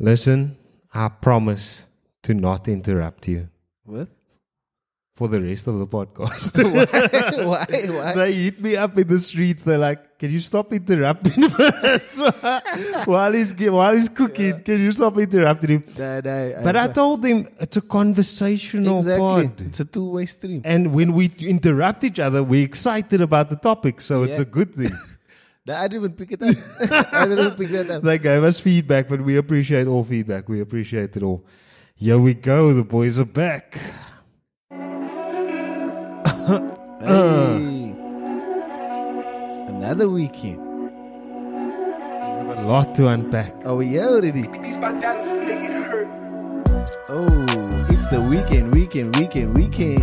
Listen, I promise to not interrupt you What? for the rest of the podcast. why? Why? they hit me up in the streets. They're like, "Can you stop interrupting while he's while he's cooking? Can you stop interrupting him?" Nah, nah, But I told them it's a conversational exactly. pod. It's a two-way stream. And when we interrupt each other, we're excited about the topic, so it's a good thing. Nah, I didn't even pick it up. I didn't even pick that up. they gave us feedback, but we appreciate all feedback. We appreciate it all. Here we go. The boys are back. Hey. Another weekend. We have a lot to unpack. Are we here already? These bandanas make it hurt. Oh, it's the weekend, weekend, weekend, weekend.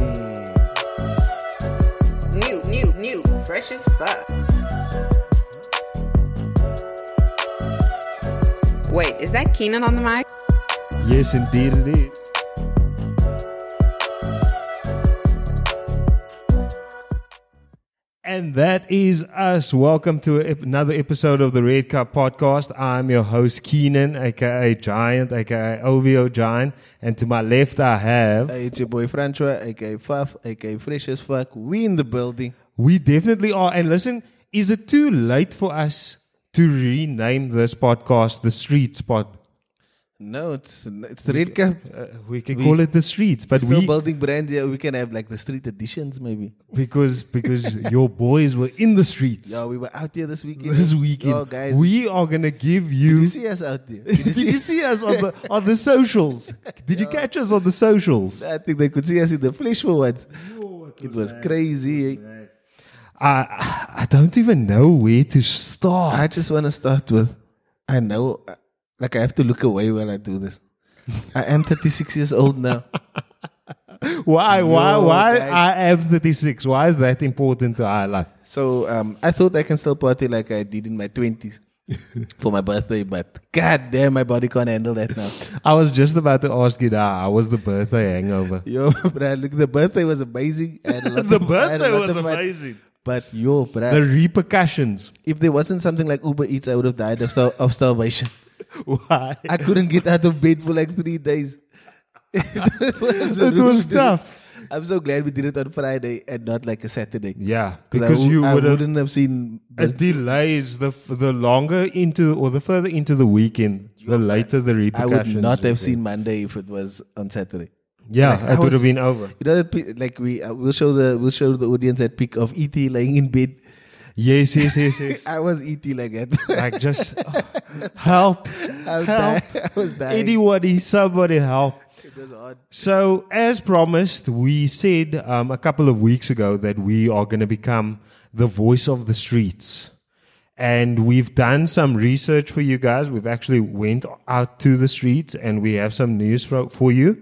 New, new, new, fresh as fuck. Wait, is that Keanan on the mic? Yes, indeed it is. And that is us. Welcome to another episode of the Red Cup Podcast. I'm your host, Keanan, aka Giant, aka OVO Giant. And to my left, I have. Hey, it's your boy Francois, aka Faf, aka Fresh as Fuck. We in the building. We definitely are. And listen, is it too late for us to rename this podcast the Streets Pod? No, it's it's the Red Cup. Uh, we can We- call it the Streets, but Still we building brands. Yeah, we can have like the street editions, maybe. because because your boys were in the streets Yeah, we were out there this weekend. this weekend. Yo, guys, we are gonna give you. did you. see us out there? Did you Did see? you see us on the on the socials? Did you catch us on the socials? I think they could see us in the flesh for once. It was crazy. I I don't even know where to start. I just want to start with I know, like, I have to look away while I do this. I am 36 years old now. why why why guys. I am thirty six? Why is that important to highlight? So um, I thought I can still party like I did in my 20s for my birthday, but god damn, my body can't handle that now. I was just about to ask you that. How was the birthday hangover? Yo, bruh, look, the birthday was amazing. I had a lot the of- I birthday was amazing. But yo, bruh, The repercussions. if there wasn't something like Uber Eats, I would have died of, star- of starvation. Why? I couldn't get out of bed for like three days. it was, It was tough. I'm so glad we did it on Friday and not like a Saturday. Yeah, because I, you I would have wouldn't have seen. It delays the the longer into or the further into the weekend, the later the repercussions. I would not have seen Monday if it was on Saturday. Yeah, Like, it would have been over. You know like we uh, we'll show the we'll show the audience that pic of ET laying in bed. Yes, yes, yes, yes. I was ET like that. like just oh, help, I was help, dying. I was dying. anybody, somebody help. It was hard. So, as promised, we said um, a couple of weeks ago that we are going to become the voice of the streets. And we've done some research for you guys. We've actually went out to the streets and we have some news for, for you.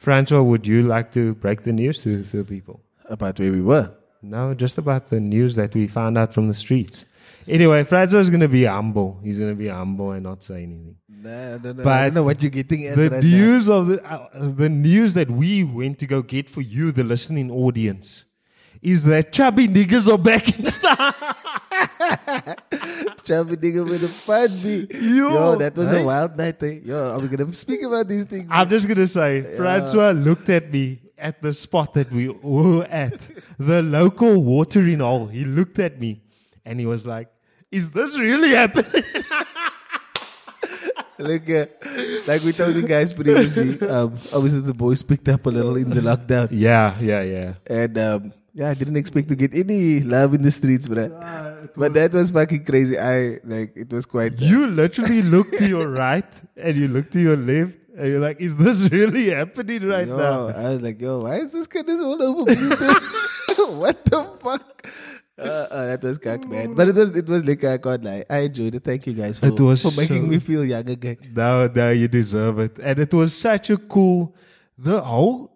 Francois, would you like to break the news to, the people? About where we were. No, just about the news that we found out from the streets. Anyway, Francois is going to be humble. He's going to be humble and not say anything. Nah, no, no, I don't know what you're getting at. the right news of the uh, the news that we went to go get for you, the listening audience, is that chubby niggas are back in style. now. Chubby nigga with a fun be. Yo, Yo, that was hey? a wild night. Eh? Yo, are we gonna speak about these things? I'm just gonna say, Francois looked at me at the spot that we were at, the local watering hole. He looked at me and he was like, "Is this really happening?" like, uh, like we told you guys previously. Um, obviously the boys picked up a little in the lockdown, yeah, yeah, yeah. and um, yeah, I didn't expect to get any love in the streets, bruh. But that was fucking crazy. I like it was quite. uh, You literally look to your right and you look to your left and you're like, "Is this really happening right yo, now?" I was like, yo, why is this kid is all over me? what the fuck? Uh, uh, that was cock, man. But it was it was like I can't lie. I enjoyed it. Thank you guys for, It was for making so- me feel young again. No, no, you deserve it. And it was such a cool, the whole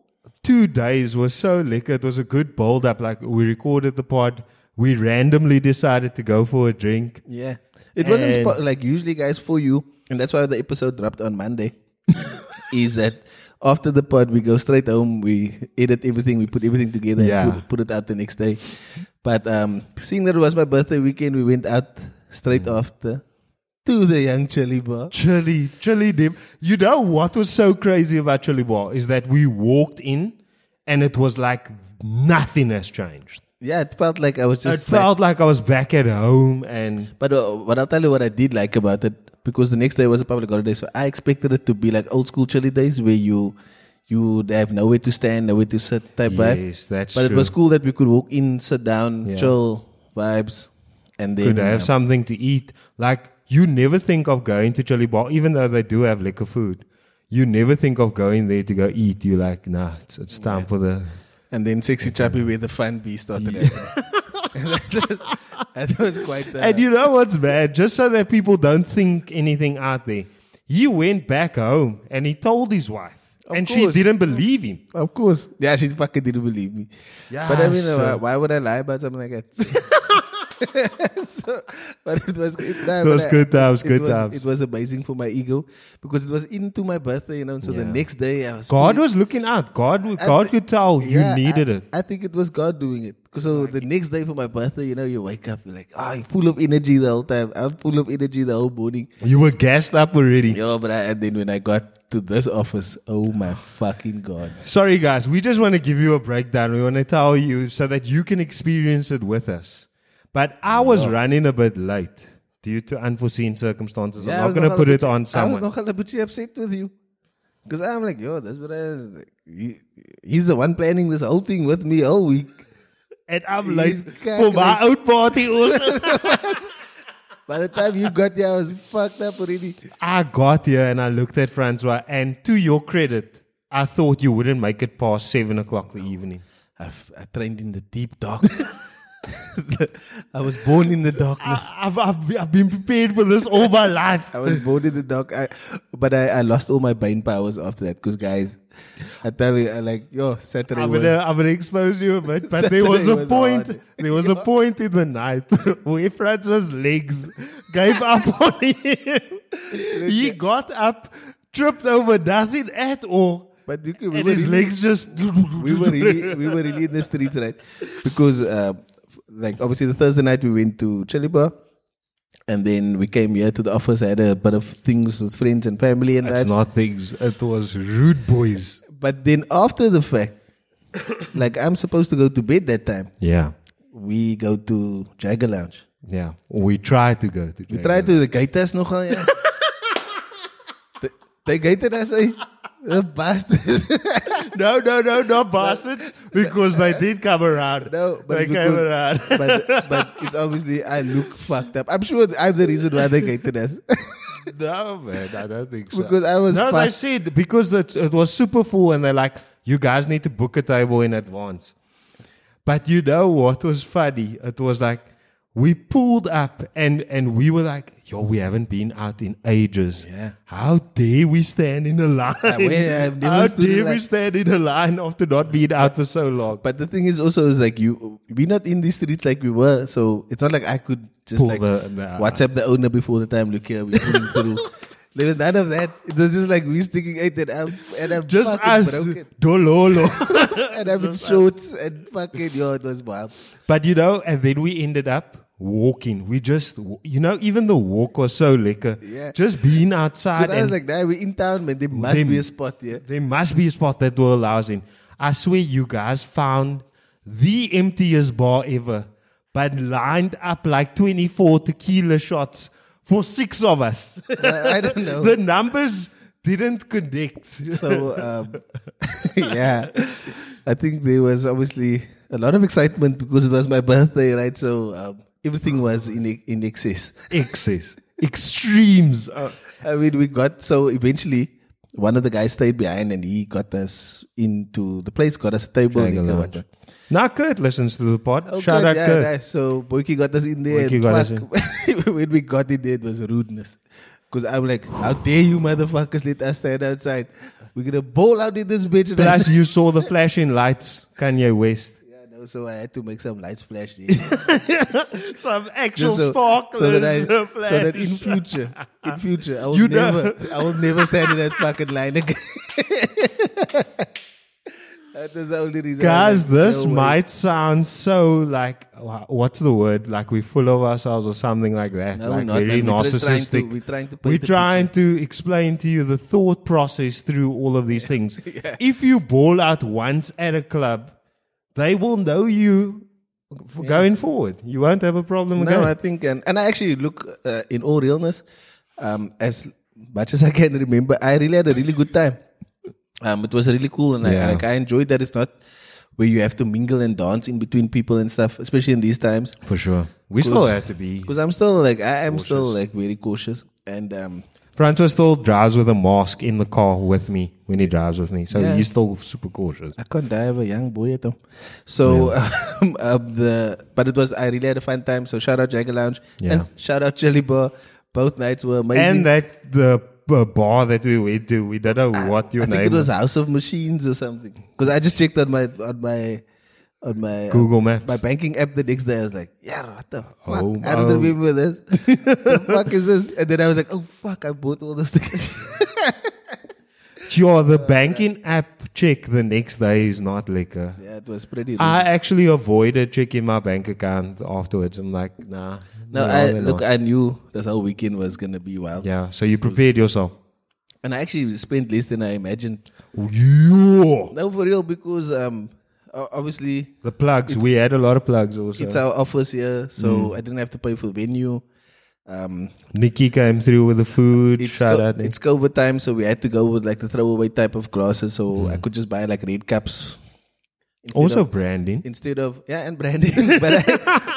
two days was so liquor. It was a good build up. Like we recorded the pod. We randomly decided to go for a drink. Yeah. It wasn't spo- like usually, guys, for you, and that's why the episode dropped on Monday, is that after the pod, we go straight home, we edit everything, we put everything together, Yeah. and put, put it out the next day. But um, seeing that it was my birthday weekend, we went out straight Mm. after. To the young chili bar. Chili, chili dip. You know what was so crazy about chili bar is that we walked in and it was like nothing has changed. Yeah, it felt like I was It just. back- felt like I was back at home and But uh, but I'll tell you what I did like about it because the next day was a public holiday, so I expected it to be like old school chili days where you you would have nowhere to stand, nowhere to sit type vibe. yes, that's But true. it was cool that we could walk in, sit down, Yeah. chill vibes, and then Could I have uh, something to eat. Like you never think of going to chili bar, even though they do have liquor food. You never think of going there to go eat. You're like, nah, it's, it's time for the and then sexy chappy where the fun bee started. And that, was, that was quite. Uh, And you know what's bad? Just so that people don't think anything out there. He went back home and he told his wife. Of and she didn't believe him. Of course. Yeah, she fucking didn't believe me. Yeah, but I mean, so- why, why would I lie about something like that? so, but it was nah, It was good times, it good was, times. It was amazing for my ego because it was into my birthday, you know. And so the next day, I was God was looking out. God, God thi- could tell you needed I, it. I think it was God doing it. So the next day for my birthday, you know, you wake up, you're like, ah, you're full of energy the whole time. I'm full of energy the whole morning. You were gassed up already. Yo, but I, and then when I got to this office, oh my fucking God. Sorry, guys. We just want to give you a breakdown. We want to tell you so that you can experience it with us. But I was running a bit late due to unforeseen circumstances. I I'm not going to put it on on I was someone. nogal a bit upset with you. Because I'm like, yo, that's what I was. He, he's the one planning this whole thing with me all week. And I'm late for my out party also. By the time you got there, I was fucked up already. I got here and I looked at Francois. And to your credit, I thought you wouldn't make it past 7 o'clock the evening. I've, I trained in the deep dark. I was born in the darkness. I, I've, I've, I've been prepared for this all my life. I was born in the dark. I, but I, I lost all my brain powers after that. Because, guys, I tell you, I like, yo, Saturday I'm was. gonna, I'm gonna expose you a bit, but there was a was point. hard. There was a point in the night where Francois' legs gave up on him. he got up, tripped over nothing at all, but you can, we and his really- legs just. we were really we were really in the streets, right? Because uh, like obviously the Thursday night we went to Chili Bar, and then we came here to the office. I had a bit of things with friends and family and It's that. not things. It was rude boys. But then after the fact, like I'm supposed to go to bed that time. Yeah, We go to Jagger Lounge. yeah. We try to go to. We try to the gate us nogal, ja. They- They gated us, eh? The bastards. No, no, no, not bastards, because they did come around. No, but they because- came around. but, but it's obviously I look fucked up. I'm sure I'm the reason why they gated us. No, man, I don't think so. Because I was No, they said because it, it was super full, and they're like, you guys need to book a table in advance. But you know what was funny? It was like we pulled up, and and we were like, yo, we haven't been out in ages. Yeah. How dare we stand in a line? we- uh, I've How dare we stand in a line after not being out for so long? But the thing is also is like you we're not in these streets like we were, so it's not like I could just Pull like the- the- uh, WhatsApp the owner before the time. Look here, we're pulling through. There was none of that. It was just like we sticking out and I'm and I'm Just fucking us, broken. dololo. and I'm in shorts and fucking yo, it was wild. But you know, and then we ended up walking. We just, you know, even the walk was so liquor. Yeah. Just being outside. Because I was like, nah, we're in town, man. There must Them- be a spot here. there must be a spot that will allow us in. I swear you guys found the emptiest bar ever, but lined up like 24 tequila shots for six of us. I don't know. the numbers didn't connect. So um, yeah, I think there was obviously a lot of excitement because it was my birthday, right? So um, everything was in in excess. Excess. Extremes. Uh, I mean, we got so eventually one of the guys stayed behind and he got us into the place, got us a table. Jagger liquor, Lounge. whatnot. now Kurt listens to the pod. Oh, Shout out yeah, Kurt. nice. So Boyki got us in there. Got us when we got in there, it was rudeness. Because I'm like, how dare you motherfuckers let us stand outside? We're gonna bowl out in this bitch. Plus, you saw the flashing lights, Kanye West. Yeah, so I had to make some lights flash. Some actual so, sparklers. so that I, so flash. that in future, in future, I will You know. never, I will never stand in that fucking line again. that is the only reason. Guys, like, this no might sound so like what's the word? Like we're full of ourselves or something like that. No, like we're not, very man. We're trying to- narcissistic. we're trying to We're trying to explain to you the thought process through all of these things. If you ball out once at a club, they will know you for going forward. You won't have a problem No. I think, and, and I actually look uh, in all realness, um, as much as I can remember, I really had a really good time. Um, it was really cool, and Yeah. I, like, I enjoyed that it's not where you have to mingle and dance in between people and stuff, especially in these times. for sure. We still have to be. Because I'm still like, I am still like very cautious, and um, Francois still drives with a mask in the car with me when he drives with me. So Yeah. he's still super cautious. I can't die of a young boy at home. So um, um, the but it was I really had a fun time. So shout out Jagger Lounge Yeah. and shout out Chili Bar. Both nights were amazing. And that the bar that we went to, we don't know what your I think name it was House of Machines or something. Because I just checked on my on my on my uh, Google Maps. my banking app the next day. I was like, yeah, what the fuck? Oh, I don't oh. remember this. the fuck is this? And then I was like, oh fuck, I bought all this together. Sure, the banking app check the next day is not liquor. yeah, it was pretty. I actually avoided checking my bank account afterwards. I'm like, nah. no, no, I look. I knew this whole weekend was gonna be wild. yeah, so you prepared yourself. And I actually spent less than I imagined. Yeah. No, for real, because um, o- obviously The plugs. We had a lot of plugs also. it's our office here, so Mm. I didn't have to pay for the venue. Um, Nikki came through with the food. it's Shout co- out. it's COVID time, so we had to go with like the throwaway type of glasses. So Mm. I could just buy like red cups. instead also of, branding. instead of yeah, and branding, but I,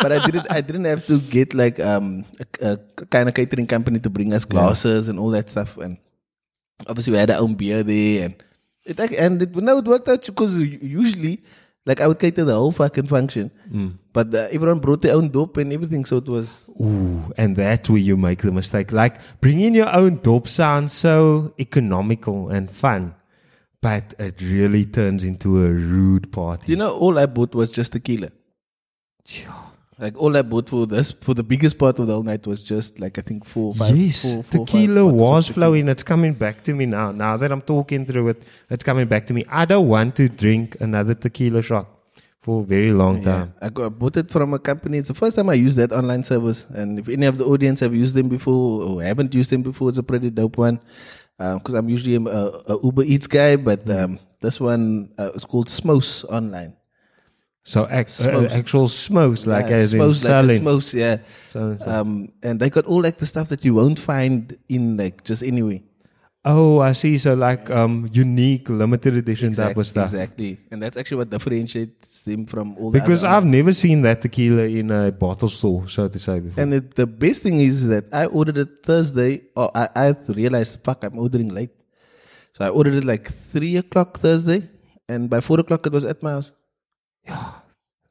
but I didn't I didn't have to get like um a, a kind of catering company to bring us glasses and all that stuff. And obviously we had our own beer there, and it ac- and it no it worked out because usually. Like I would cater the whole fucking function, Mm. but uh, everyone brought their own dope and everything, so it was Ooh, and that's where you make the mistake. Like bringing your own dope sounds so economical and fun, but it really turns into a rude party. You know, all I bought was just tequila. Like all I bought for this, for the biggest part of the whole night was just like I think four, five, yes, four, four, five tequila of was flowing. It's coming back to me now. Now that I'm talking through it, it's coming back to me. I don't want to drink another tequila shot for a very long Yeah. time. I got I bought it from a company. It's the first time I used that online service, and if any of the audience have used them before or haven't used them before, it's a pretty dope one. Because I'm usually a, a Uber Eats guy, but um, this one uh, is called Smos Online. So ac- uh, Smokes. actual smokes, like yeah, as in like selling. Smos, yeah. So Um, and they got all like the stuff that you won't find in like just anyway. oh, I see. So like um, unique, limited edition type of stuff. Exactly, and that's actually what differentiates them from all. Because the other I've never seen that tequila in a bottle store, so to say. Before. And it, the best thing is that I ordered it Thursday. Or I, I realized, fuck, I'm ordering late. So I ordered it like three o'clock Thursday, and by four o'clock it was at my house. Yeah.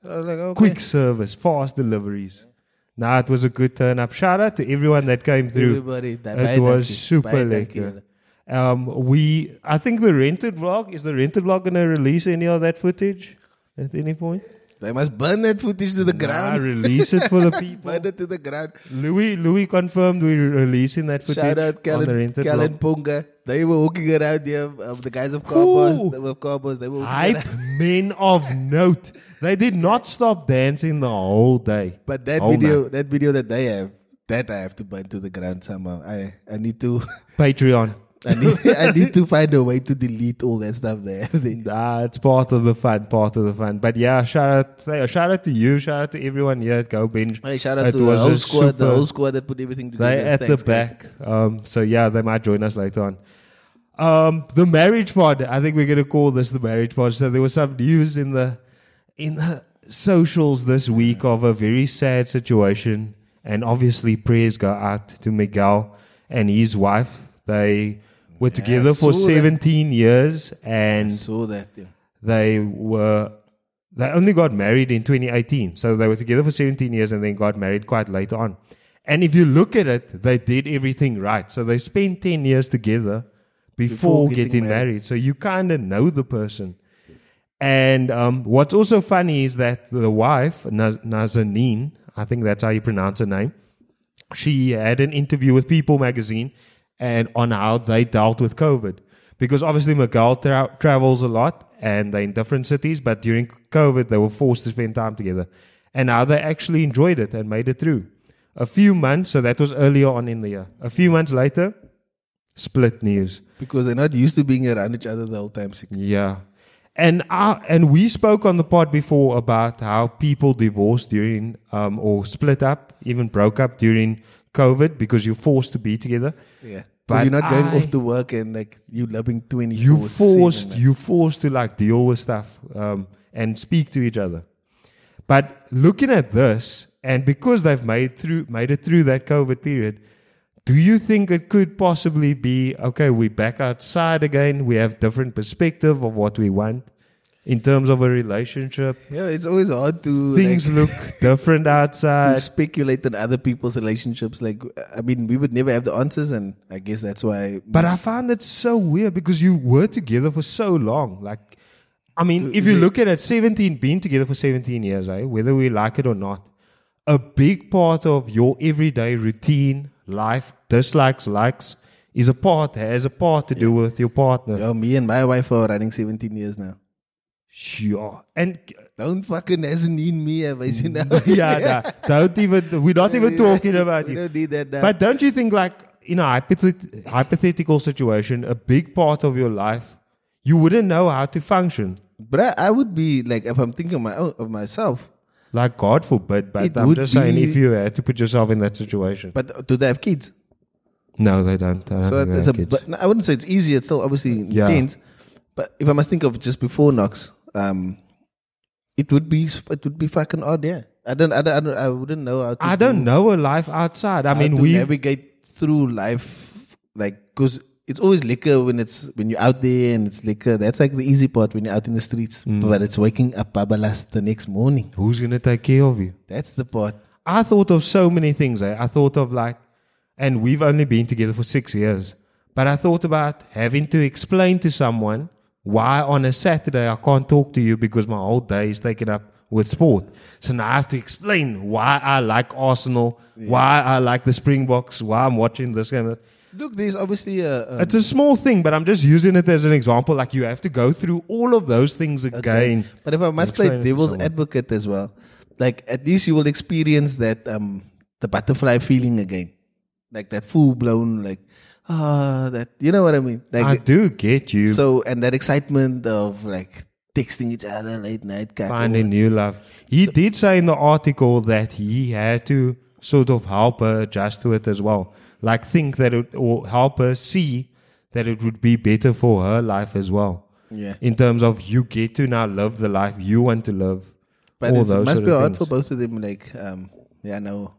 So I was like, okay. Quick service, fast deliveries. Nah, it was a good turn up. Shout out to everyone that came through. Everybody, that- It was that- super lekker. Um, we, I think the rented vlog is the rented vlog gonna release any of that footage at any point. They must burn that footage to the Nah, ground. release it for the people. burn it to the ground. Louis, Louis confirmed we're releasing that footage Shout out on the Callan, rented Callan. Ponga. They were walking around there. Um, the guys of. Carbos, they were Carbos. They were walking Hype around. men of note. They did not stop dancing the whole day. But that Whole video, night. that video that they have, that I have to burn to the ground somehow. I, I need to, Patreon. I need, I need to find a way to delete all that stuff there. Nah, it's part of the fun, part of the fun. But yeah, shout out, say- shout out to you, shout out to everyone here at Go Binge. Hey, shout out It to the was whole a squad, the super- whole squad that put everything together. They at Thanks, the guys. back. Um, so yeah, they might join us later on. Um, the marriage pod. I think we're gonna call this the marriage pod. So there was some news in the in the socials this week of a very sad situation, and obviously prayers go out to Miguel and his wife. They were together for saw that. 17 years, I and saw that. Yeah. they were they only got married in 2018 so they were together for 17 years and then got married quite later on and if you look at it they did everything right so they spent 10 years together before, Before getting getting, married. married. so you kind of know the person and um, what's also funny is that the wife Naz- Nazanin I think that's how you pronounce her name she had an interview with People magazine and on how they dealt with COVID. Because obviously Miguel tra- travels a lot and they're in different cities, but during COVID they were forced to spend time together. and how they actually enjoyed it and made it through. A few months, so that was earlier on in the year. A few months later, split news. Because they're not used to being around each other the whole time. Yeah. And uh, and we spoke on the pod before about how people divorced during um, or split up, even broke up during COVID because you're forced to be together. Yeah. But you're not going I- off to work and like you loving 24 you forced you forced to like deal with stuff um, and speak to each other. But looking at this, and because they've made through made it through that COVID period, do you think it could possibly be okay? We're back outside again. We have different perspective of what we want in terms of a relationship. Yeah, it's always hard to Things like, look different outside. speculate on other people's relationships. Like, I mean, we would never have the answers, and I guess that's why. But I found it so weird because you were together for so long. Like, I mean, if you look at it, 17, being together for 17 years, eh, whether we like it or not, a big part of your everyday routine, life, dislikes, likes, is a part, has a part to do with your partner. Yo, me and my wife are running 17 years now. Sure. And Don't fucking hasn't in me, have I seen now? yeah, nah, don't even, we're not even talking about you. don't need that now. But don't you think, like, in a hypothet- hypothetical situation, a big part of your life, you wouldn't know how to function? But I, I would be like, if I'm thinking of my own, of myself. Like, God forbid, but It I'm just saying, if you had to put yourself in that situation. But do they have kids? No, they don't. They don't So it's a, but no, I wouldn't say it's easy. It's still obviously Yeah. intense. But if I must think of just before Knox, um, it would be it would be fucking odd. Yeah, I don't, I don't, I, don't, I wouldn't know how. To I don't know a life outside. I mean, we. navigate through life, like because it's always liquor when it's when you're out there and it's liquor. That's like the easy part when you're out in the streets. Mm. But it's waking up babalas the next morning. Who's going to take care of you? That's the part. I thought of so many things. Eh? I thought of like, and we've only been together for six years, but I thought about having to explain to someone why on a Saturday I can't talk to you because my whole day is taken up with sport. So now I have to explain why I like Arsenal, why I like the Springboks, why I'm watching this game. Look, there's obviously a, a It's a small thing, but I'm just using it as an example. Like you have to go through all of those things again. But if I must play devil's advocate as well, like at least you will experience that um the butterfly feeling again, like that full blown like ah that you know what I mean. Like I do get you so and that excitement of like texting each other late night, finding new love. He did say in the article that he had to sort of help her adjust to it as well. Like think that it or help her see that it would be better for her life as well. Yeah. In terms of you get to now live the life you want to live. But it must be hard things. for both of them. Like um yeah no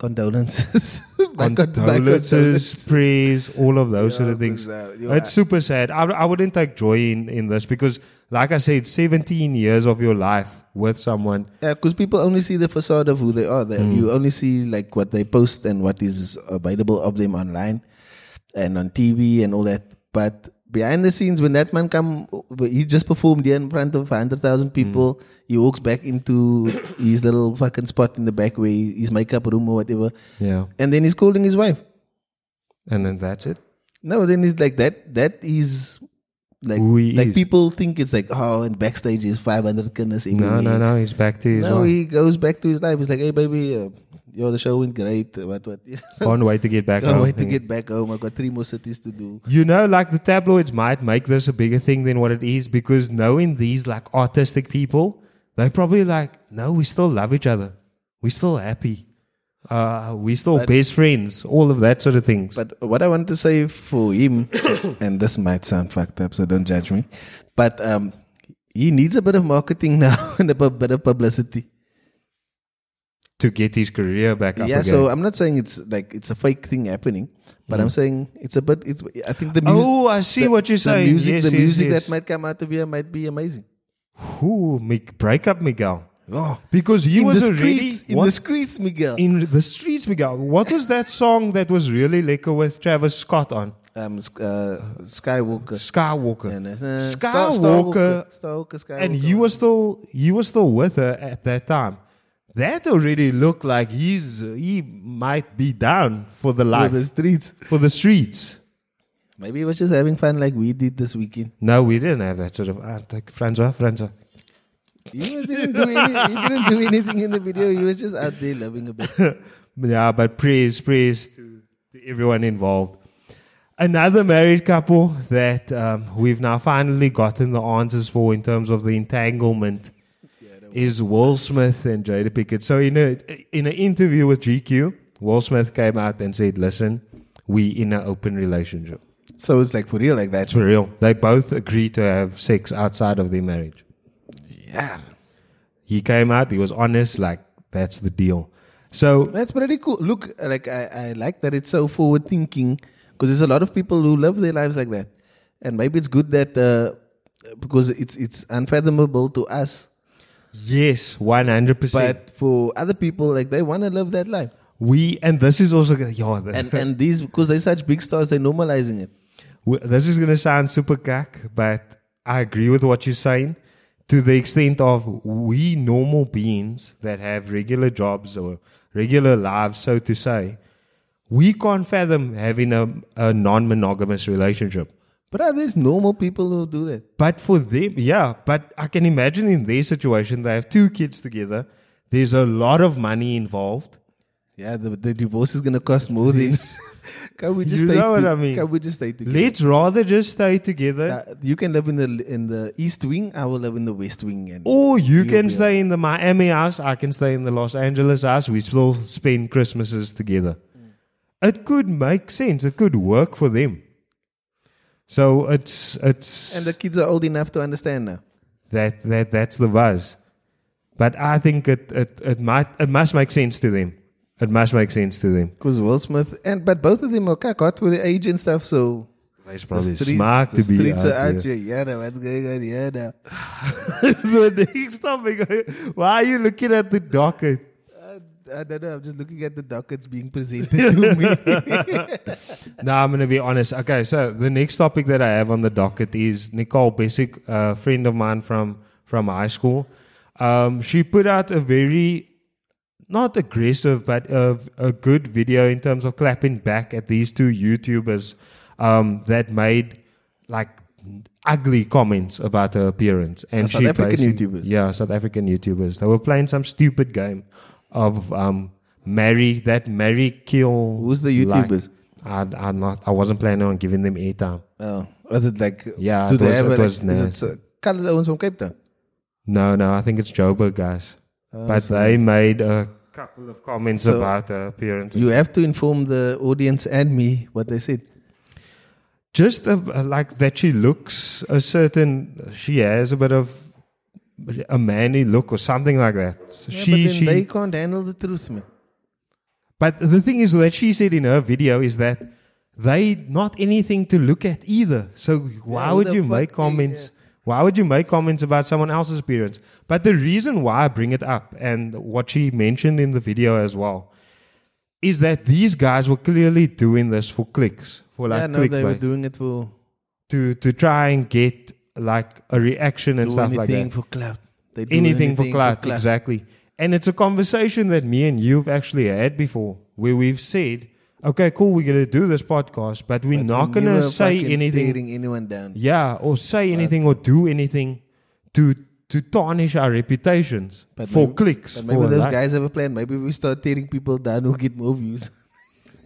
condolences, My con- my condolences, prayers, all of those sort of Yeah, things. uh, it's super sad. I, I wouldn't take joy in, in this because, like I said, 17 years of your life with someone. Yeah, because people only see the facade of who they are. They, Mm. You only see like what they post and what is available of them online and on TV and all that. But behind the scenes, when that man come, he just performed here in front of hundred thousand people. Mm. He walks back into his little fucking spot in the back where he- his makeup room or whatever, Yeah. and then he's calling his wife. And then that's it. No, then he's like that. That is like like is. people think it's like oh, and backstage is five hundred kinders. No, no, no. He's back to his No, life. he goes back to his life. He's like, hey, baby, uh, yo, the show went great. uh, What? Can't wait to get back Can't home. wait to get back home. I've got three more cities to do. You know, like the tabloids might make this a bigger thing than what it is because knowing these like artistic people, they're probably like, no, we still love each other. We're still happy. Uh, we still best friends. All of that sort of things. But what I want to say for him, and this might sound fucked up, so don't judge me, but um, he needs a bit of marketing now and a bit of publicity. To get his career back up again. yeah, again. so I'm not saying it's like it's a fake thing happening, but I'm saying it's a bit. It's I think the music. Mm. oh, I see the, what you're the saying. Music, yes, the yes, music yes. that might come out of here might be amazing. Ooh, Mik- break up Miguel. Oh, Because he in was the already streets, in what- the streets, Miguel. in the streets, Miguel. What was that song that was really lekker with Travis Scott on? um, uh, Skywalker. Skywalker. And, uh, Skywalker. Starwalker, Starwalker, Skywalker. and he was still he was still with her at that time. That already looked like he's he might be down for the life for the streets. for the streets. Maybe he was just having fun like we did this weekend. No, we didn't have that sort of. Like Francois, Francois. He didn't do any, he didn't do anything in the video. He was just out there loving a bit. Yeah, but praise, praise to, to everyone involved. Another married couple that um, we've now finally gotten the answers for in terms of the entanglement is Will Smith and Jada Pinkett. So in a in an interview with GQ, Will Smith came out and said, "Listen, we in an open relationship. So it's like for real, like that. It's for real. They both agree to have sex outside of their marriage." Yeah, He came out. He was honest. Like that's the deal. So that's pretty cool. Look, like I, I like that it's so forward thinking because there's a lot of people who love their lives like that, and maybe it's good that uh, because it's it's unfathomable to us, yes, one hundred percent. but for other people, like they want to live that life, We and this is also gonna yeah, and and these because they're such big stars, they're normalizing it. w- this is gonna sound super cack, but I agree with what you're saying to the extent of we normal beings that have regular jobs or regular lives, so to say, we can't fathom having a, a non-monogamous relationship. But are there's normal people who do that? But for them, yeah, but I can imagine in their situation, they have two kids together. There's a lot of money involved. Yeah, the, the divorce is gonna cost more than. can we just You stay? know what I mean. Can we just stay together? Let's rather just stay together. Uh, you can live in the in the east wing. I will live in the west wing, and Or you can stay in the Miami house, I can stay in the Los Angeles house. We still spend Christmases together. It could make sense. It could work for them. So it's it's and the kids are old enough to understand now. that that that's the buzz. But I think it, it it might it must make sense to them. It must make sense to them. Because Will Smith and but both of them are hot for the age and stuff. So They're the probably streets, smart to be streets out are out here. Yeah, now what's going on here now? the next topic. Why are you looking at the docket? I don't know. I'm just looking at the dockets being presented to me. no, I'm going to be honest. Okay, so the next topic that I have on the docket is Nicole Bessick, a friend of mine from from high school. Um, she put out a very not aggressive, but a, a good video in terms of clapping back at these two YouTubers um, that made like ugly comments about her appearance. And South she African YouTubers? yeah, South African YouTubers. They were playing some stupid game of um, marry that Mary kill. Who's the like- YouTubers? I, I'm not. I wasn't planning on giving them airtime. oh, was it like? Yeah, Do it they was- have it was like, is it uh, from Cape Town? No, no, I think it's Joburg guys. but they made a couple of comments So about her appearance. You have to inform the audience and me what they said. just uh, like that she looks a certain she has a bit of a manly look or something like that. Yeah, she but then she they can't handle the truth, man. but the thing is that she said in her video is that they not anything to look at either. So why who would you make comments why would you make comments about someone else's appearance? But the reason why i bring it up and what she mentioned in the video as well is that these guys were clearly doing this for clicks for like yeah, no, they were doing it for to to try and get like a reaction and do stuff like that. anything for clout. They do anything, for clout, exactly. And it's a conversation that me and you've actually had before, where we've said, "Okay, cool, we're gonna do this podcast, but we're But not gonna say anything, tearing anyone down. yeah, or say anything or do anything to to tarnish our reputations But for maybe- clicks." But maybe for those like- guys have a plan. Maybe we start tearing people down who'll get more views.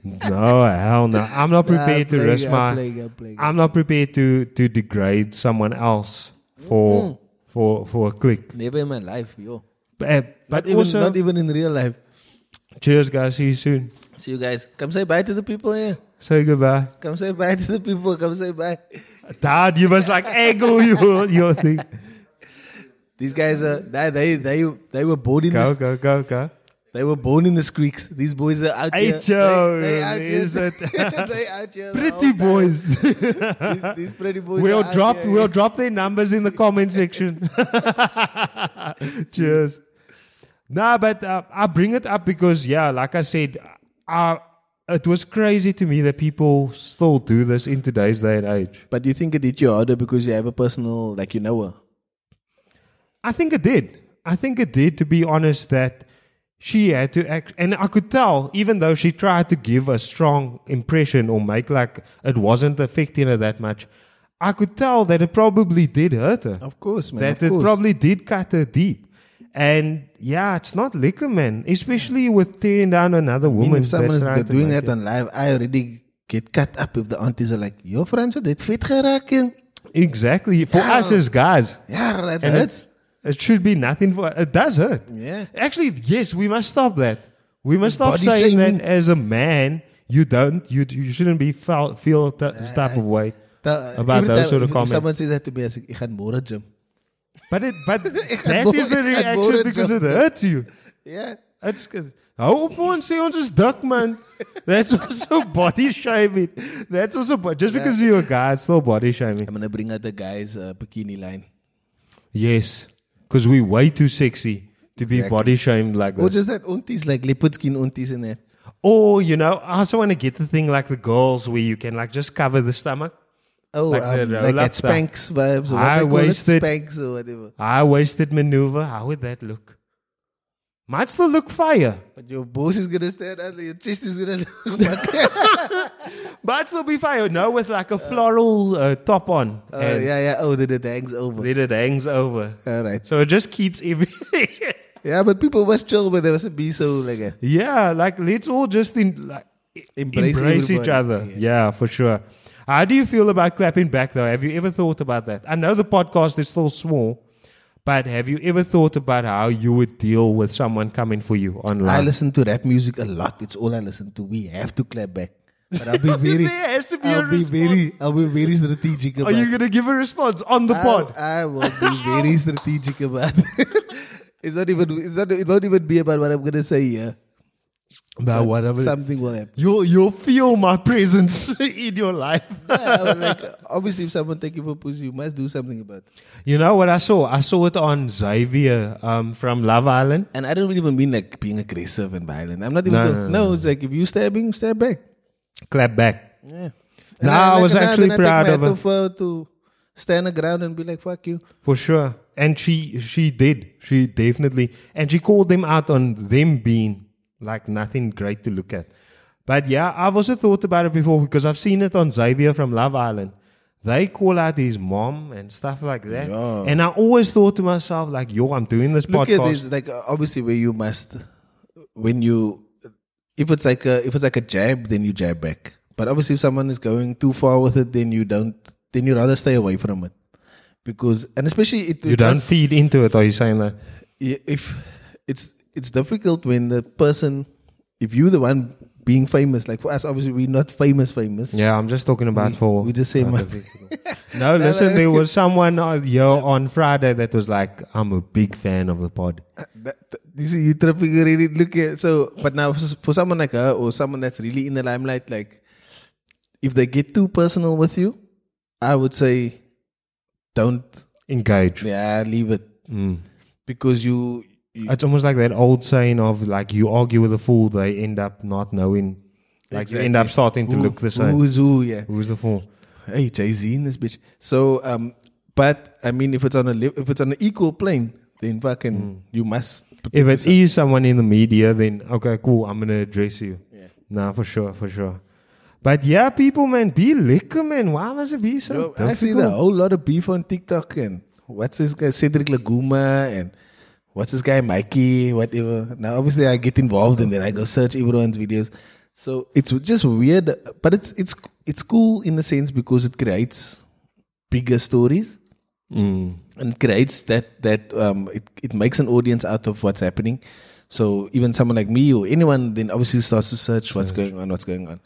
No, hell no. I'm not prepared to playing, risk I'm my. playing, I'm playing. I'm not prepared to to degrade someone else for for for a click. Never in my life, yo. But, uh, But but even, also, not even in real life. cheers, guys. See you soon. See you guys. Come say bye to the people here. Say goodbye. Come say bye to the people. Come say bye. Dad, you must like angle your your thing. These guys are they they they, they were born in Go the go go go. They were born in the squeaks. These boys are out Hey, here. They, they out here. is it- they out here. Pretty time. boys. These, these pretty boys. we'll drop here, we'll drop their numbers in the comment section. Cheers. Nah, but uh, I bring it up because yeah, like I said, uh, it was crazy to me that people still do this in today's day and age. But do you think it hit you harder because you have a personal, like you know her? I think it did. I think it did, to be honest, that she had to act. And I could tell, even though she tried to give a strong impression or make like it wasn't affecting her that much, I could tell that it probably did hurt her. Of course, man. that it course. probably did cut her deep. And yeah, it's not liquor, man. Especially with tearing down another I mean, woman. if someone that's is doing that on live, I already get cut up if the aunties are like, "Yo, Franco, dit fit geraak." hè." Exactly. For Yeah. us as guys. Yeah, that And hurts. it, it should be nothing for it does hurt. Yeah. Actually, yes, we must stop that. We must stop body saying shaming. that as a man, you don't you you shouldn't be felt, feel t- this type of way. Ta- About every those sort of if comments. Someone says that to me, I say, "Ik ga more gym." But it but that is the reaction because it hurts you. Yeah. It's cause hou op vir ons sê ons is dik man. That's also body shaming. That's also bo- just because you're a guy, it's still body shaming. I'm gonna bring out the guys' uh, bikini line. Yes, because we're way too sexy to be Exactly. body shamed like Or this. just that aunties, like leopard skin aunties in that. Or you know, I also want to get the thing like the girls where you can like just cover the stomach. Oh, Like like, the um, like roll-up at stuff. Spanx vibes or what I they call it, wasted- Spanx or whatever. High waisted maneuver. How would that look? Might still look fire. But your boss is gonna stand out, your chest is gonna look. Might still be fire. No, with like a floral uh, top on. oh, and yeah, yeah. Oh, then it hangs over. Then it hangs over. All right. So it just keeps everything. Yeah, but people must chill when there was a be so like a, yeah, like let's all just in, like Embrace embrace, each other. Yeah. for sure. How do you feel about clapping back though? Have you ever thought about that? I know the podcast is still small, but have you ever thought about how you would deal with someone coming for you online? I listen to rap music a lot. It's all I listen to. We have to clap back. But I'll be very There has to be I'll a be very. I'll be very strategic Are you gonna give a response on the I, pod? I will be very strategic about it. it's not even it's not it won't even be about what I'm gonna say here. About whatever. Something will happen. You'll you'll feel my presence in your life. Yeah, like obviously if someone take you for pussy, you must do something about it. You know what I saw? I saw it on Xavier um, from Love Island. And I don't even mean like being aggressive and violent. I'm not even No, no, no, no, no, it's like if you stabbing, stab back. Clap back. Yeah. No, I was actually then proud I of take my her. hat to stand the ground and be like, fuck you. For sure. And she she did. She definitely and she called them out on them being like nothing great to look at. But yeah, I've also thought about it before because I've seen it on Xavier from Love Island. They call out his mom and stuff like that. Yeah. And I always thought to myself, like, yo, I'm doing this Look podcast. at this, like obviously where you must, when you, if it's like a if it's like a jab, then you jab back. But obviously, if someone is going too far with it, then you don't. Then you rather stay away from it, because and especially it, You it don't must- feed into it, are you saying that? if it's it's difficult when the person, if you're the one being famous, like for us, obviously we're not famous, famous. Yeah, I'm just talking about We- for. we just say other my- people. no, listen, there was someone uh, here on Friday that was like, I'm a big fan of the pod. That, that- you see, you tripping already. Look at so, but now for, for someone like her or someone that's really in the limelight, like if they get too personal with you, I would say don't. Engage. Yeah, leave it Mm. because you. You It's almost like that old saying of like, you argue with a fool, they end up not knowing. Like, you end up starting to who, look the same. Who's who? Yeah. Who's the fool? Hey, Jay Z in this bitch. So, um, but I mean, if it's on a li- if it's on an equal plane, then fucking you must. Mm. If it is someone in the media, then okay, cool, I'm to address you. Yeah. Nah, for sure, for sure. But yeah, people, man, be liquor, man. Why must it be so Yo, I see the whole lot of beef on TikTok and what's this guy Cedric Laguma and what's this guy Mikey, whatever. Now obviously I get involved and then I go search everyone's videos. So it's just weird, but it's it's it's cool in a sense because it creates bigger stories Mm. and creates that that um it, it makes an audience out of what's happening. So even someone like me or anyone then obviously starts to search what's going on, what's going on.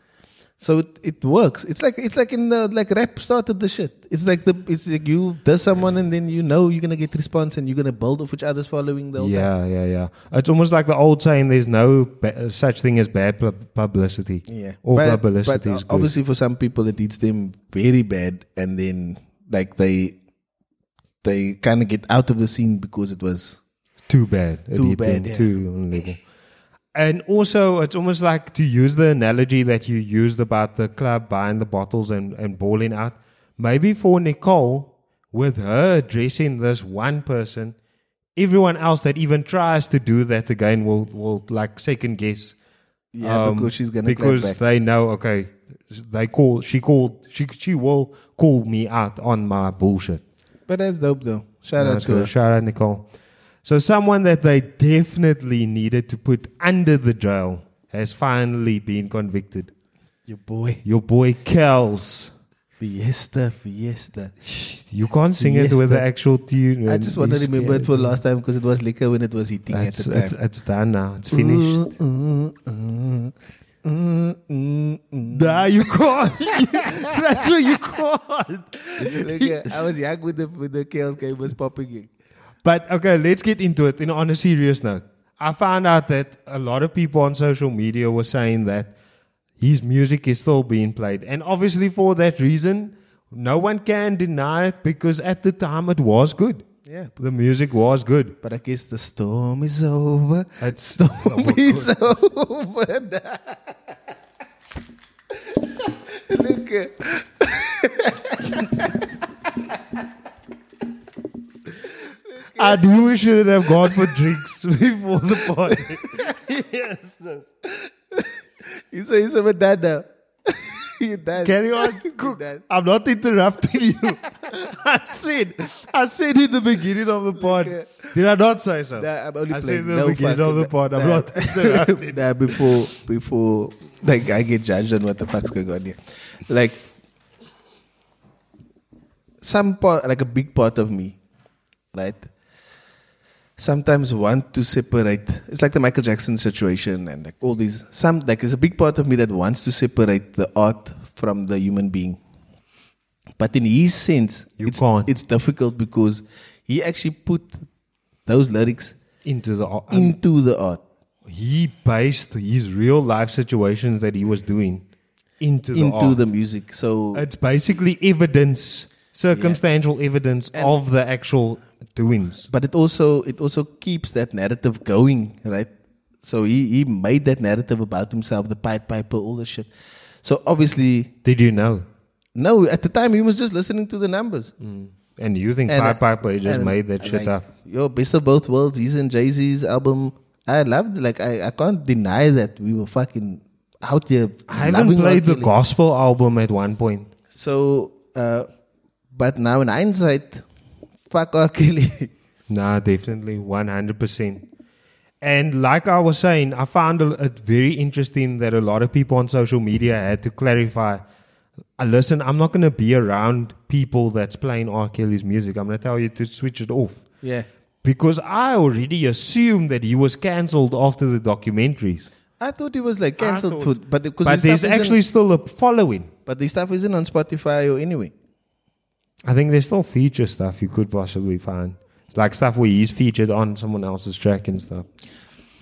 So it, it works. It's like it's like in the like rap started the shit. It's like the it's like you does someone and then you know you're gonna get response and you're gonna build off each other's following the whole time. Yeah, yeah, yeah. It's almost like the old saying: "There's no ba- such thing as bad pub- publicity." Yeah. all but, publicity but is good. obviously for some people it eats them very bad and then like they they kind of get out of the scene because it was too bad. It Too bad, yeah. Too. And also, it's almost like to use the analogy that you used about the club buying the bottles and, and balling out. Maybe for Nicole, with her addressing this one person, everyone else that even tries to do that again will, will like second guess Yeah, because um, she's gonna because they know. Okay, they call. She called. She she will call me out on my bullshit. But that's dope though. Shout out to her. Shout out Nicole. So someone that they definitely needed to put under the jail has finally been convicted. Your boy. Your boy Kels. Fiesta, Fiesta. You can't sing it with the actual tune. I just want to remember it for last time because it was liquor when it was eating It's, at the time. it's done now. It's finished. Mm, mm, mm, nah, you can't. That's why you can't. Yeah, I was young with the with the chaos game was popping in. But okay, let's get into it. You know, on a serious note, I found out that a lot of people on social media were saying that his music is still being played, and obviously for that reason, no one can deny it because at the time it was good. Yeah. The music was good. But I guess the storm is over. It's Storm is over. Look, I knew we should have gone for drinks before the party. yes. yes. Uh, you say you're so done now. You're done. Carry on. Cook. I'm not interrupting you. I said, I said in the beginning of the pod. Okay. Did I not say so? Nah, I'm only I said playing. in the no beginning of the fucking- pod. I'm nah. not interrupting. nah, before before like I get judged on what the fuck's going on here. Like some part like a big part of me, right? Sometimes want to separate. It's like the Michael Jackson situation and like all these. Some like there's a big part of me that wants to separate the art from the human being. But in his sense, You it's, can't. it's difficult because he actually put those lyrics Into the um, into the art. he based his real life situations that he was doing into the into art. the music. So It's basically evidence, circumstantial evidence And- of the actual doings. but it also it also keeps that narrative going, right? So he, he made that narrative about himself, the Pied Piper, all the shit. So obviously, Did you know? no, at the time he was just listening to the numbers. And you think And, Pied Piper he just made that shit like, up? Yo, best of both worlds. He's in Jay Z's album. I loved. Like I, I can't deny that we were fucking out there. I haven't played the gospel album at one point. So, uh, but now in hindsight, fuck R. Kelly. Nah, definitely, one hundred percent. And like I was saying, I found it very interesting that a lot of people on social media had to clarify. Uh, listen, I'm not going to be around people that's playing R. Kelly's music. I'm going to tell you to switch it off yeah. because I already assumed that he was cancelled after the documentaries. I thought he was like cancelled, for, but because But there's actually still a following. but the stuff isn't on Spotify or anyway. I think there's still feature stuff you could possibly find, like stuff where he's featured on someone else's track and stuff.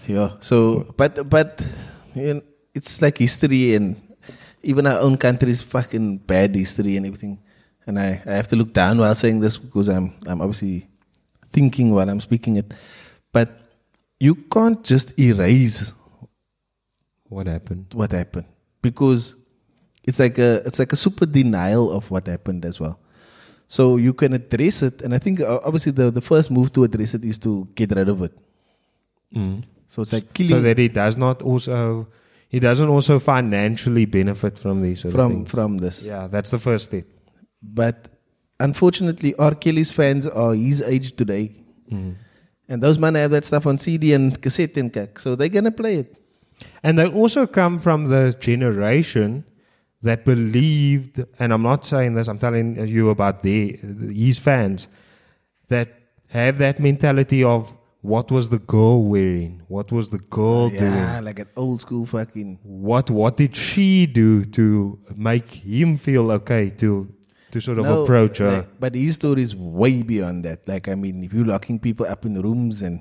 Yeah. So, but but you know, it's like history, and even our own country's fucking bad history and everything. And I, I have to look down while saying this because I'm I'm obviously thinking while I'm speaking it. But you can't just erase What happened? what happened because it's like a it's like a super denial of what happened as well. So you can address it, and I think uh, obviously the, the first move to address it is to get rid of it. So it's like killing so that he does not also he doesn't also financially benefit from these sort from from this. Yeah, that's the first step. But unfortunately, R. Kelly's fans are his age today, and those men have that stuff on CD and cassette and kak, so they're gonna play it. And they also come from the generation that believed, and I'm not saying this, I'm telling you about the his fans that have that mentality of what was the girl wearing, what was the girl oh, doing. Yeah, like an old school fucking. what what did she do to make him feel okay to to sort of No, approach her? like, but his story is way beyond that. Like I mean, if you're locking people up in rooms and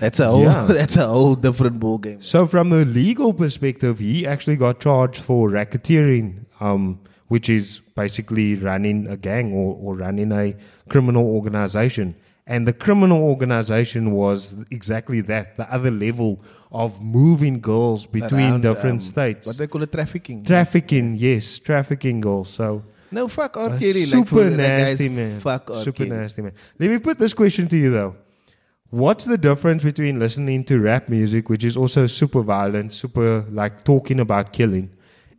that's a whole Yeah. that's a whole different ball game. So from the legal perspective, he actually got charged for racketeering, um, which is basically running a gang or, or running a criminal organization. And the criminal organization was exactly that, the other level of moving girls between Around, different um, states. What they call it, trafficking. Trafficking, yes, trafficking girls. So no, fuck R. Kelly. super like, nasty, guys, man. Fuck R. super Kelly. nasty, man. Let me put this question to you though: What's the difference between listening to rap music, which is also super violent, super like talking about killing,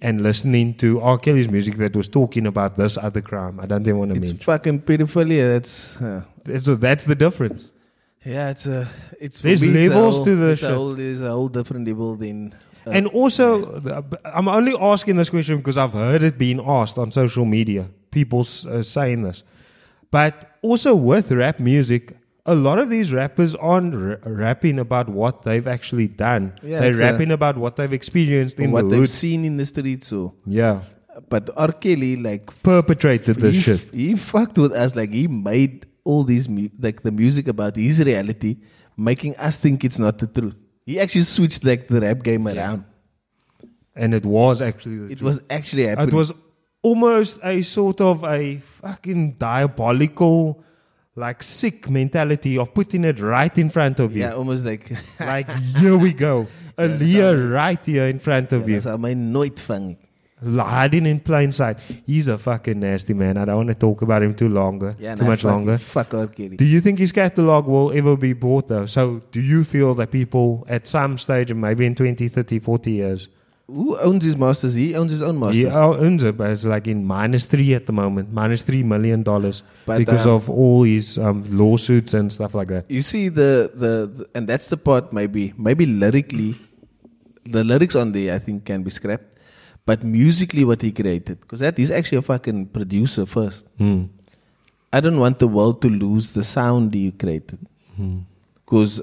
and listening to R. Kelly's music that was talking about this other crime? I don't even want to mean It's mention. fucking pedophilia. That's uh, So that's the difference. yeah. It's a it's for There's me, it's levels whole- to the it's a whole, There's a whole different level than. Uh, And also, I'm only asking this question because I've heard it being asked on social media. People uh, saying this. But also with rap music, a lot of these rappers aren't r- rapping about what they've actually done. Yeah, They're it's a- rapping about what they've experienced in what the they've hood. seen in the streets. So, Yeah. but R. Kelly, like Perpetrated this he, shit. he fucked with us. Like he made all these mu- like the music about his reality, making us think it's not the truth. He actually switched like the rap game around. And it was actually the It truth. was actually happening. It was almost a sort of a fucking diabolical, like sick mentality of putting it right in front of you. yeah, almost like like here we go. a Aaliyah right here in front of you. That's my nooit vang. Hiding in plain sight. He's a fucking nasty man. I don't want to talk about him too longer. Yeah, too much longer. Fuck R. Kelly. Do you think his catalog will ever be bought though? So do you feel that people at some stage, maybe in 20, 30, 40 years, Who owns his masters? He owns his own masters. he owns it, but it's like in minus three at the moment, minus three million dollars because um, of all his um, lawsuits and stuff like that. You see the, the the and that's the part maybe maybe lyrically, the lyrics on there I think can be scrapped, but musically what he created because that he's actually a fucking producer first. Hmm. I don't want the world to lose the sound he created because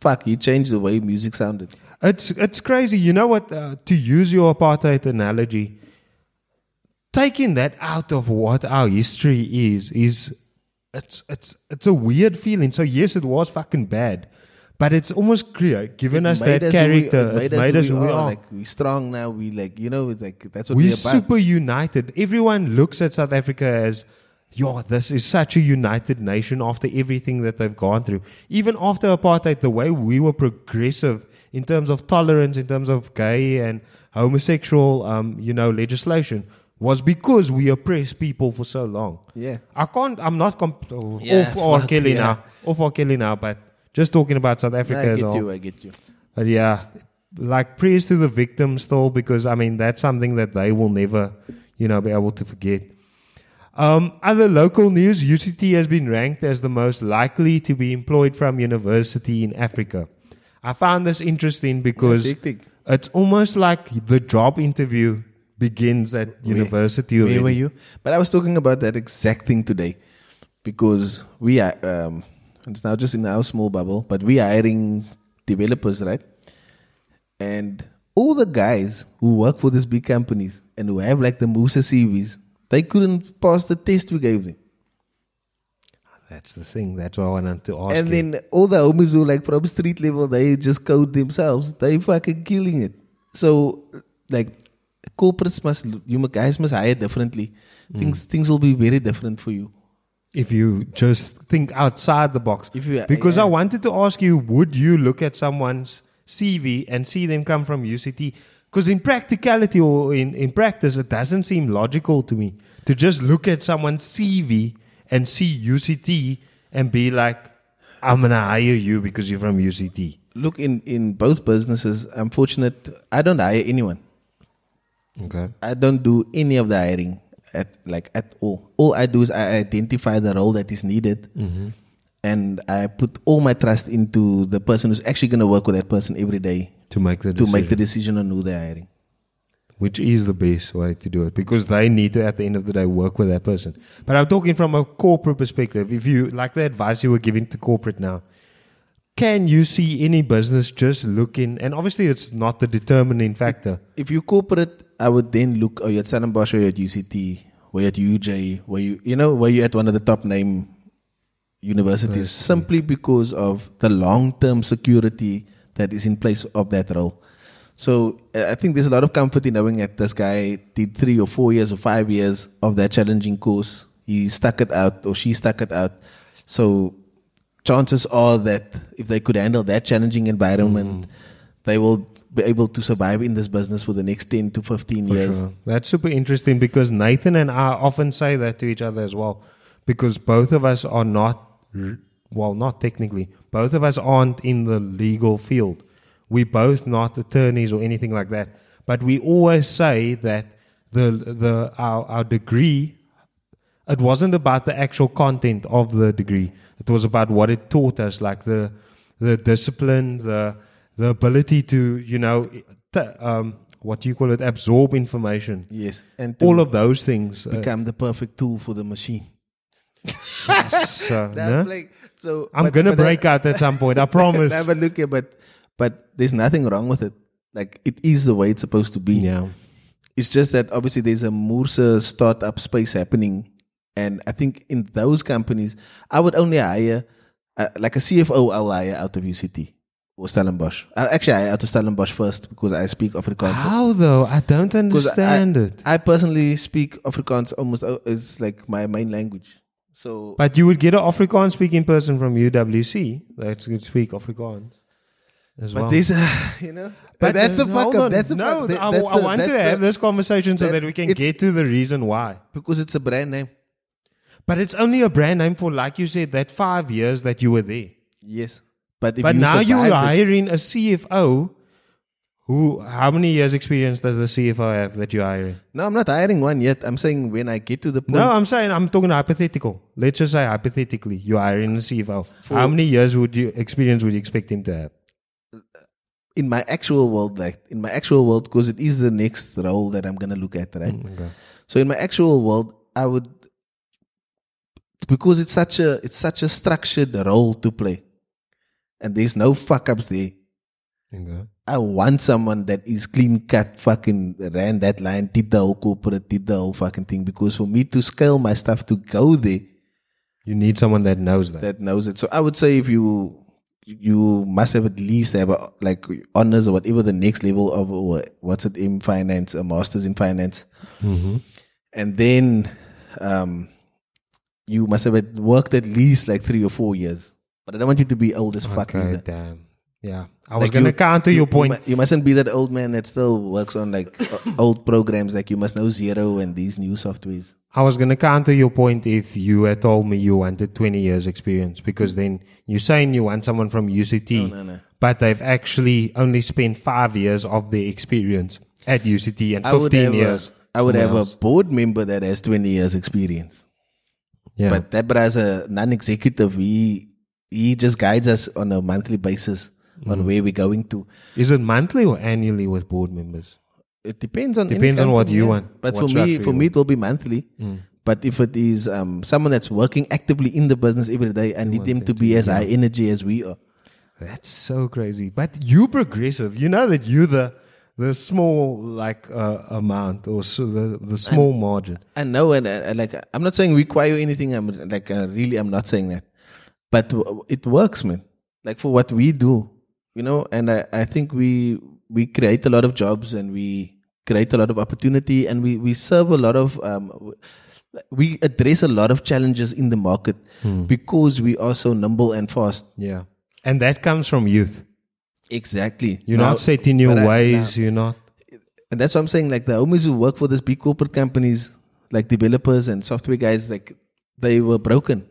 fuck he changed the way music sounded. It's it's crazy. You know what? Uh, to use your apartheid analogy, taking that out of what our history is is it's it's it's a weird feeling. So yes, it was fucking bad, but it's almost clear given us that who we- character. it made, us, who we, are. Like we strong now. We like you know it's like that's what We're we're super united. Everyone looks at South Africa as, yo, this is such a united nation after everything that they've gone through. Even after apartheid, the way we were progressive in terms of tolerance, in terms of gay and homosexual, um, you know, legislation was because we oppressed people for so long. Yeah. I can't, I'm not comp- oh, Yeah, off R. Kelly yeah. now, off R. Kelly now, but just talking about South Africa I as get well. you. I get you. But yeah, like praise to the victims still, because I mean that's something that they will never, you know, be able to forget. Um, other local news: UCT has been ranked as the most likely to be employed from university in Africa. I found this interesting because it's almost like the job interview begins at university. Where were you? But I was talking about that exact thing today because we are. Um, it's now just in our small bubble, but we are hiring developers, right? And all the guys who work for these big companies and who have like the Musa CVs, they couldn't pass the test we gave them. That's the thing. That's what I wanted to ask. and you. then all the homies who like from street level, they just code themselves. They fucking killing it. So like corporates must you guys must hire differently. Hmm. Things things will be very different for you. if you just think outside the box. If you- because I wanted to ask you, would you look at someone's CV and see them come from UCT? Because in practicality or in, in practice, it doesn't seem logical to me to just look at someone's CV and see UCT and be like, I'm to hire you because you're from UCT. Look in in both businesses. I'm fortunate. I don't hire anyone. Okay. I don't do any of the hiring at like at all. All I do is I identify the role that is needed, mm-hmm. and I put all my trust into the person who's actually going to work with that person every day To make the to decision. make the decision on who they're hiring. Which is the best way to do it because they need to at the end of the day work with that person but i'm talking from a corporate perspective if you like the advice you were giving to corporate now can you see any business just looking and obviously it's not the determining factor If you corporate, I would then look. Oh, you're at Stellenbosch, or you're at UCT, where you're at UJ, where you you know where you're at one of the top name universities, simply because of the long term security that is in place of that role. So uh, I think there's a lot of comfort in knowing that this guy did three or four years or five years of that challenging course. He stuck it out, or she stuck it out. So chances are that if they could handle that challenging environment, they will be able to survive in this business for the next 10 to 15 For years. sure. That's super interesting because Nathan and I often say that to each other as well. Because both of us are not well, not technically, both of us aren't in the legal field. We're both not attorneys or anything like that. But we always say that the the our, our degree it wasn't about the actual content of the degree. It was about what it taught us, like the the discipline, the the ability to you know t- um, what do you call it, absorb information. Yes, and to All of those things. uh, become the perfect tool for the machine. so, That's no? like- so I'm but, uh, break out at some point. I promise. But look here, but but there's nothing wrong with it. Like it is the way it's supposed to be. yeah. It's just that obviously there's a Moorse startup space happening, and I think in those companies, I would only hire uh, like a CFO. I'll hire out of UCT or Stellenbosch. I actually hire out of Stellenbosch first because I speak Afrikaans. How though? I don't understand I, it. I personally speak Afrikaans almost uh, it's like my main language. So But you would get an Afrikaans speaking person from UWC that could speak Afrikaans as But well. this, uh, you know, but that's the uh, fuck up. That's the no. fuck. I, I want to have this conversation so that- we can get to the reason why. because it's a brand name. But it's only a brand name for, like you said, that five years that you were there. Yes, but if But you now you're hiring a CFO. Who? How many years experience does the CFO have that you're hiring? No, I'm not hiring one yet. I'm saying when I get to the point. No, I'm saying I'm talking hypothetical. Let's just say hypothetically, you're hiring a CFO. How many years would you experience would you expect him to have? In my actual world, like in my actual world, because it is the next role that I'm gonna look at, right? Mm, okay. So in my actual world, I would because it's such a it's such a structured role to play, and there's no fuck ups there. Okay. I want someone that is clean cut, fucking ran that line, did the whole corporate, did the whole fucking thing. Because for me to scale my stuff to go there, You need someone that knows that. that knows it. So I would say if you you must have at least have a, like honors or whatever the next level of or what's it in finance, a master's in finance, and then um, you must have worked at least like three or four years. But I don't want you to be old as fuck okay, either. damn. Yeah. I was Like gonna you- counter your point. You, you mustn't be that old man that still works on like old programs. Like you must know Xero and these new softwares. I was going to counter your point if you had told me you wanted 20 years experience because then you're saying you want someone from UCT, no, no. but they've actually only spent five years of their experience at UCT and I would 15 have years. I would have else. a board member that has twenty years experience. yeah. But that brother's a non-executive. He he just guides us on a monthly basis Mm. on where we're going to. Is it monthly or annually with board members? It depends on Depends on what you yeah. want, But what for me, for me, it will be monthly. Mm. But if it is um, someone that's working actively in the business every day, I need them to be as high energy as we are. That's so crazy. But you progressive. You know that you the the small like uh, amount or so the the small margin. I know, and uh, like I'm not saying require anything. I'm like uh, really, I'm not saying that, but w- it works, man. Like for what we do, you know, and I, I think we we create a lot of jobs and we create a lot of opportunity and we we serve a lot of um, we address a lot of challenges in the market because we are so nimble and fast. Yeah. And that comes from youth. Exactly. You're Now- not set in your but I- ways. you're not. And that's what I'm saying. Like the homies who work for these big corporate companies, like developers and software guys, like they were broken.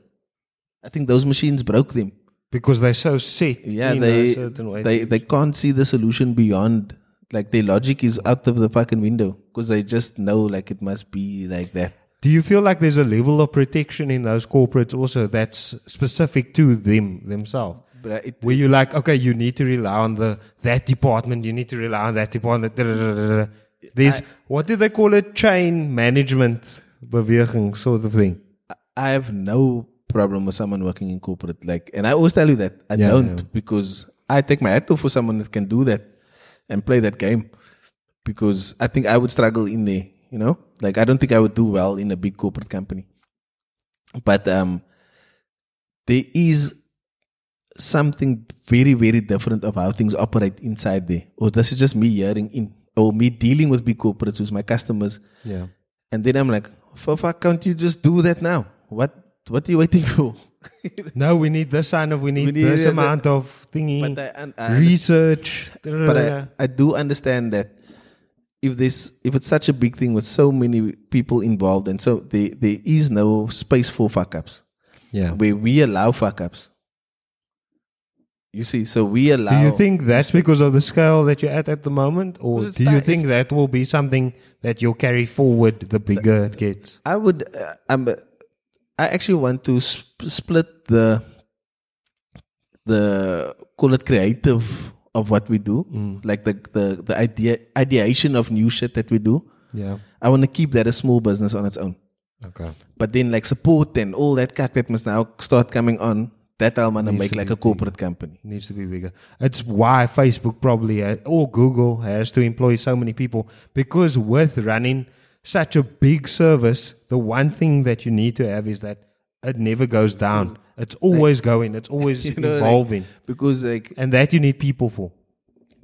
I think those machines broke them. Because they're so set Yeah, in they a certain way. they they can't see the solution beyond. Like their logic is out of the fucking window because they just know like it must be like that. Do you feel like there's a level of protection in those corporates also that's specific to them themselves? But it, Where you're like, okay, you need to rely on the that department, you need to rely on that department. There's what do they call it? Chain management beweging sort of thing. I have no problem with someone working in corporate. Like, and I always tell you that I Yeah, don't yeah. because I take my hat off for someone that can do that and play that game. Because I think I would struggle in there. You know, like I don't think I would do well in a big corporate company. But um, there is something very very different of how things operate inside there. Or this is just me hearing in or me dealing with big corporates who's my customers. Yeah. And then I'm like, for fuck, can't you just do that now? What what are you waiting for? No, we need this kind of we need, need this amount of thingy But I, I research. but I, I do understand that if this if it's such a big thing with so many people involved and so there there is no space for fuck ups yeah. where we allow fuck ups You see, so we allow. Do you think that's because of the scale that you're at at the moment, or do you think that will be something that you'll carry forward the bigger it gets? I would. Uh, I'm. I actually want to sp- split the the call it creative of what we do, like the the the idea ideation of new shit that we do. Yeah. I want to keep that a small business on its own. Okay. But then like support and all that cat that must now start coming on. That I'm gonna make like a corporate company. needs to be bigger. It's why Facebook probably uh, or Google has to employ so many people because with running such a big service, the one thing that you need to have is that it never goes down. It's always going. It's always You know, like, evolving, because like and that you need people for.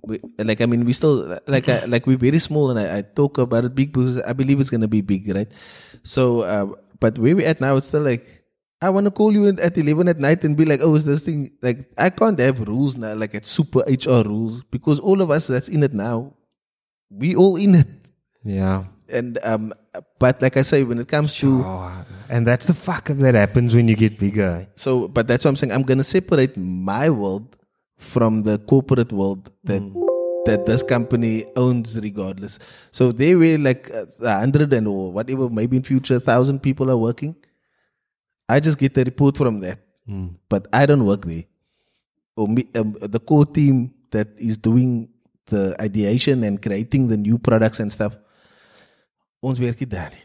we, like I mean we still like I, like we're very small and I, I talk about it big because I believe it's gonna be big, right? So, uh, but where we're at now, it's still like I want to call you in at eleven at night and be like, oh, is this thing like I can't have rules now, like it's super HR rules because all of us that's in it now, we all in it, Yeah. And um, but like I say, when it comes to Oh, and that's the fuck up that happens when you get bigger. So, but that's what I'm saying. I'm gonna separate my world from the corporate world that that this company owns, regardless. So they were like uh, a hundred and or whatever, maybe in future, thousand people are working. I just get the report from that, but I don't work there. Or me, um, the core team that is doing the ideation and creating the new products and stuff. Ons werk nie daar nie.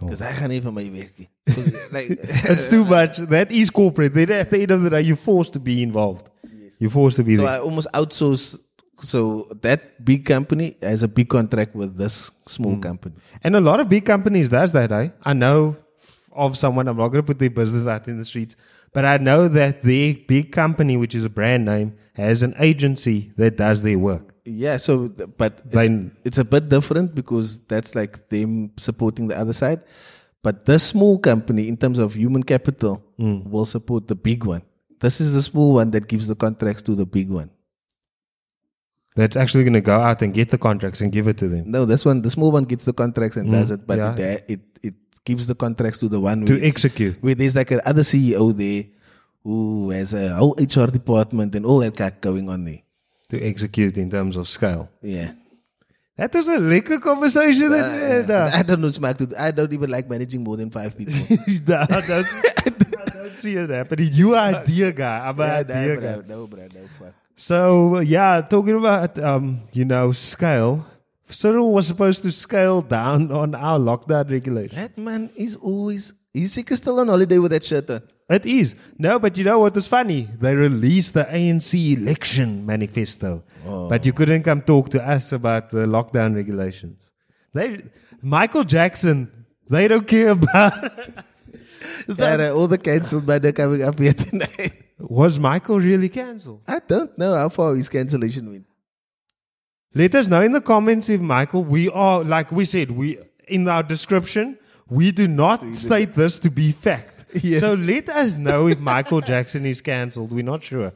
Because I gaan nie van my werk nie. like, It's too much. That is corporate. Then at the end of the day, you're forced to be involved. You're forced to be So there. I almost outsource. So that big company has a big contract with this small Mm. company. And a lot of big companies does that, eh? I know of someone, I'm not going to put their business out in the streets, but I know that their big company, which is a brand name, has an agency that does their work. Yeah. So, but it's, it's a bit different because that's like them supporting the other side. But this small company, in terms of human capital, Mm. will support the big one. This is the small one that gives the contracts to the big one. That's actually going to go out and get the contracts and give it to them No, this one, the small one gets the contracts and does it, but Mm. yeah. it, it it gives the contracts to the one to execute. where there's like another CEO there who has a whole HR department and all that cat going on there. To execute in terms of scale. Yeah. That was a lekker conversation. that we had, uh. I don't know, Smack. dude. I don't even like managing more than five people. I don't, I don't see it happening. You are a dear guy. I'm yeah, a dear no, guy. no, bro, no, fuck. So yeah, talking about um, you know, scale. Cyril was supposed to scale down on our lockdown regulation. That man is always, he's sick still on holiday with that shirt on. It is. No, but you know what was funny? They released the ANC election manifesto. But you couldn't come talk to us about the lockdown regulations. They Michael Jackson, they don't care about Yeah, uh, all the cancelled man are coming up here tonight. Was Michael really cancelled? I don't know how far his cancellation went. Let us know in the comments if Michael, we are, like we said, we in our description, we do not state this to be fact. Yes. So let us know if Michael Jackson is cancelled. We're not sure.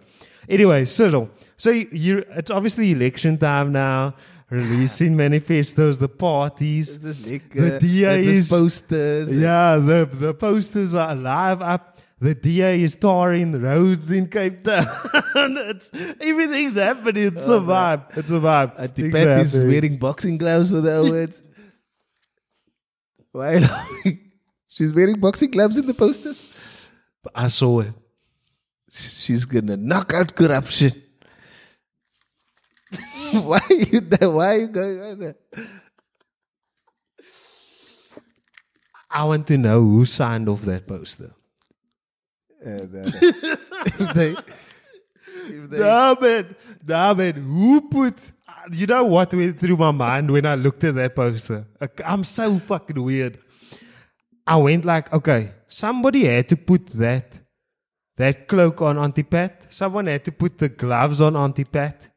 Anyway, Cyril. So you, it's obviously election time now. Releasing manifestos, the parties, the uh, DA is posters. Yeah, the the posters are live up. The DA is touring the roads in Cape Town. it's, everything's happening. It's a vibe. It's a vibe. Things Pat is wearing boxing gloves for the awards. Why? She's wearing boxing gloves in the posters. But I saw it. She's gonna knock out corruption. why are you there? Why are you going on there? I want to know who signed off that poster. Uh, no, no. if they, if they, Nah, man. Nah, man. Who put. You know what went through my mind when I looked at that poster? I'm so fucking weird. I went like, okay, somebody had to put that that cloak on Auntie Pat. Someone had to put the gloves on Auntie Pat.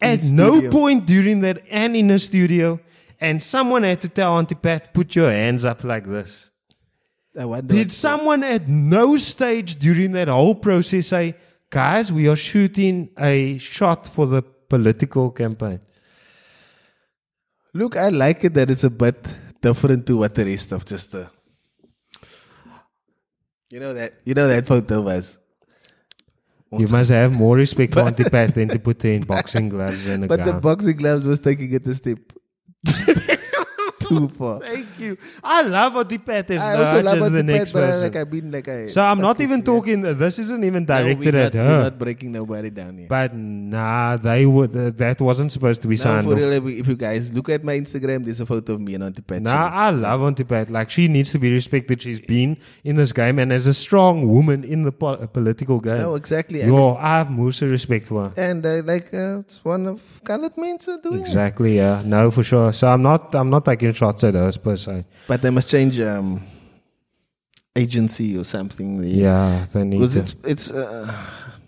At no point during that and in a studio. And someone had to tell Auntie Pat, put your hands up like this. Did someone at no stage during that whole process say, guys, we are shooting a shot for the political campaign? Look, I like it that it's a bit different to what the rest of just the. You know that you know that photo was. You must have more respect for Auntie Pat than to put her in boxing gloves and a But the gown. boxing gloves was taking it a step Thank you. I love Auntie Pat as I no, also love just the next but I, person. like I've been like I. so I'm not even talking. This isn't even No, directed we're at her. We're not breaking nobody down here. But nah, they would. Uh, that wasn't supposed to be no, signed for real, if you guys look at my Instagram, there's a photo of me and Auntie Pat. Nah, I love Auntie Pat. Like she needs to be respected. She's been in this game and as a strong woman in the po- uh, political game. No, exactly. Yo, I have most respect for her. and uh, like uh, it's one of colored men doing. Exactly. Yeah. No, for sure. So I'm not. I'm not taking shots at us per se. But they must change um, agency or something. Yeah. They need Because it's it's. Uh,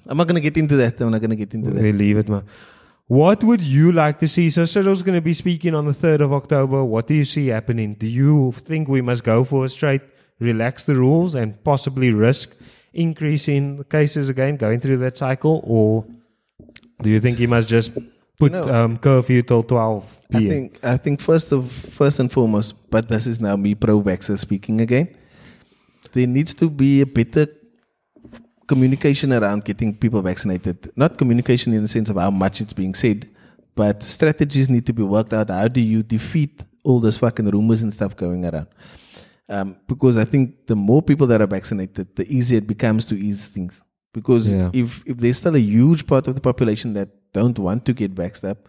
I'm not gonna get into that. I'm not gonna get into that. Leave it, man. What would you like to see? So Cyril's going to be speaking on the 3rd of October. What do you see happening? Do you think we must go for a straight, relax the rules and possibly risk increasing the cases again, going through that cycle? Or do you think you must just put No. um, curfew till 12 I think I think first of first and foremost, but this is now me pro vaxxer speaking again. There needs to be a better communication around getting people vaccinated. Not communication in the sense of how much it's being said, but strategies need to be worked out. How do you defeat all those fucking rumors and stuff going around? Um, because I think the more people that are vaccinated, the easier it becomes to ease things. Because Yeah. if if there's still a huge part of the population that don't want to get up,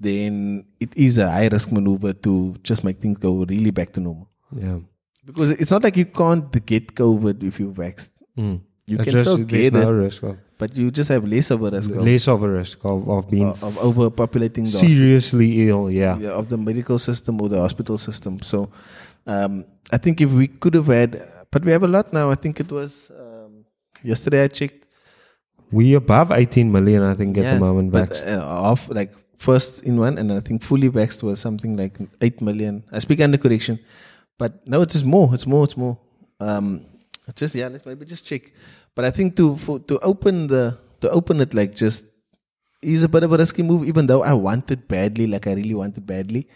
then it is a high risk maneuver to just make things go really back to normal. yeah. Because it's not like you can't get COVID if you're vaxxed. Mm. You It's can just- still get no it, risk of, but you just have less of a risk of, less of a risk of, of being of, of overpopulating the seriously ill. Yeah. yeah, of the medical system or the hospital system. So um, I think if we could have had, but we have a lot now. I think it was um, yesterday I checked. We above 18 million, I think, at the moment. but vaxxed. uh, off like first in one, and I think fully vaxxed was something like eight million. I speak under correction, but no, it is more. It's more. It's more. Um, just yeah, let's maybe just check. But I think to for, to open the to open it like just is a bit of a risky move, even though I want it badly, like I really want it badly.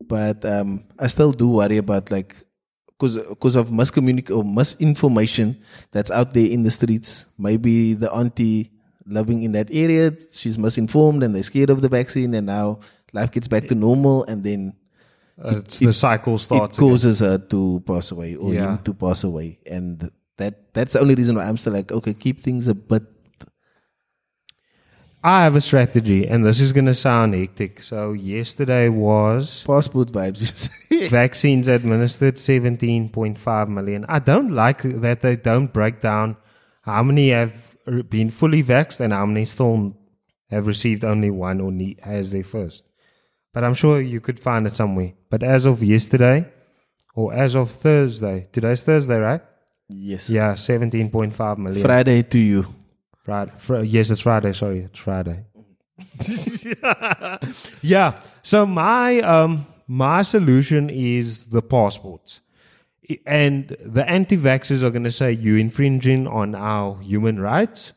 But um, I still do worry about like because because of miscommunic or misinformation that's out there in the streets. Maybe the auntie living in that area, she's misinformed and they're scared of the vaccine, and now life gets back to normal, and then Uh, it's the cycle it starts. again. causes her to pass away or Yeah. him to pass away, and that that's the only reason why I'm still like, okay, keep things a bit. I have a strategy, and this is going to sound hectic. So, yesterday was Passport vibes. Vaccines administered 17.5 million. I don't like that they don't break down how many have been fully vaxxed and how many still have received only one or need, as their first. But I'm sure you could find it somewhere. But as of yesterday, or as of Thursday, today's Thursday, right? yes. Yeah, 17.5 million. Friday to you. Right. Fr- yes, it's Friday. Sorry, it's Friday. yeah. So my um my solution is the passports, and the anti-vaxxers are going to say You're infringing on our human rights.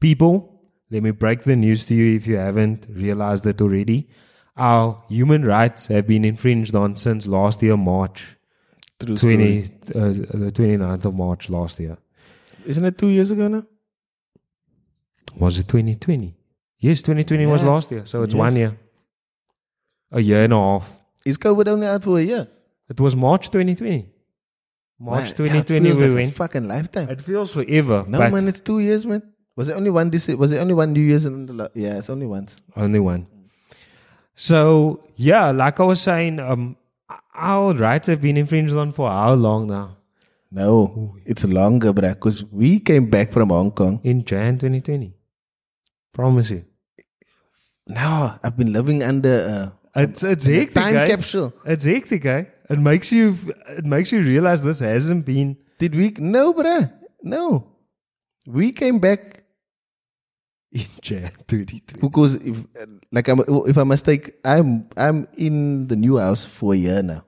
People, let me break the news to you if you haven't realized it already. Our human rights have been infringed on since last year, March True story. 20, uh, the 29th of March last year. Isn't it two years ago now? Was it 2020? Yes, 2020 was last year. So it's Yes. one year. A year and a half. Is COVID only out for a year? It was March 2020. March Man, yeah, 2020 it feels we like a went. fucking lifetime. It feels forever. No man, it's two years, man. Was it only one this? Was it only one New Year's in the? lo- Yeah, it's only once. Only one. So, yeah, like I was saying, um, our rights have been infringed on for how long now? No, it's longer, bruh. Because we came back from Hong Kong. In Jan 2020. Promise you. No, I've been living under It's, it's a, time eh? capsule. It's hectic, eh? It makes you, it makes you realize this hasn't been Did we? No, bruh. No, we came back in Jan 2020. because if, like, I'm, if I must take, I'm I'm in the new house for a year now,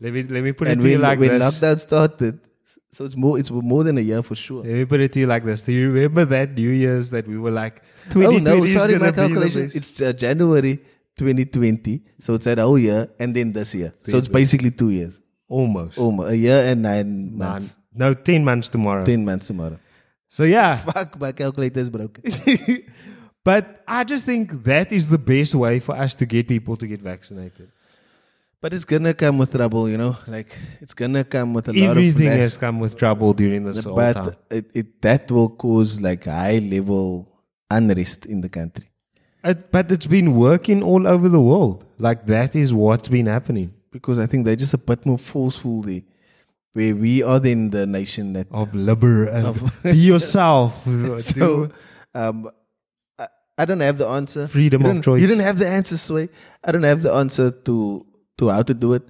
Let me let me put it and to you when like when this. lockdown started, so it's more it's more than a year for sure. Let me put it to you like this. Do you remember that New Year's that we were like, Oh no, sorry, my calculation. It's uh, January 2020, so it's that whole year, and then this year. So it's basically two years. almost Oh, a year and nine Nine- months, no ten months tomorrow. ten months tomorrow. So yeah, Fuck, my calculator's broken. but I just think that is the best way for us to get people to get vaccinated. But it's gonna come with trouble, you know. Like it's gonna come with a lot of that. has come with trouble during this whole time. but it, it that will cause like high level unrest in the country. It, but it's been working all over the world. Like that is what's been happening. because I think they're just a bit more forceful there. Where we are then the nation that Of liber and be yourself. so um I, I don't have the answer. Freedom of choice. You don't have the answer, Sway. I don't have the answer to to how to do it.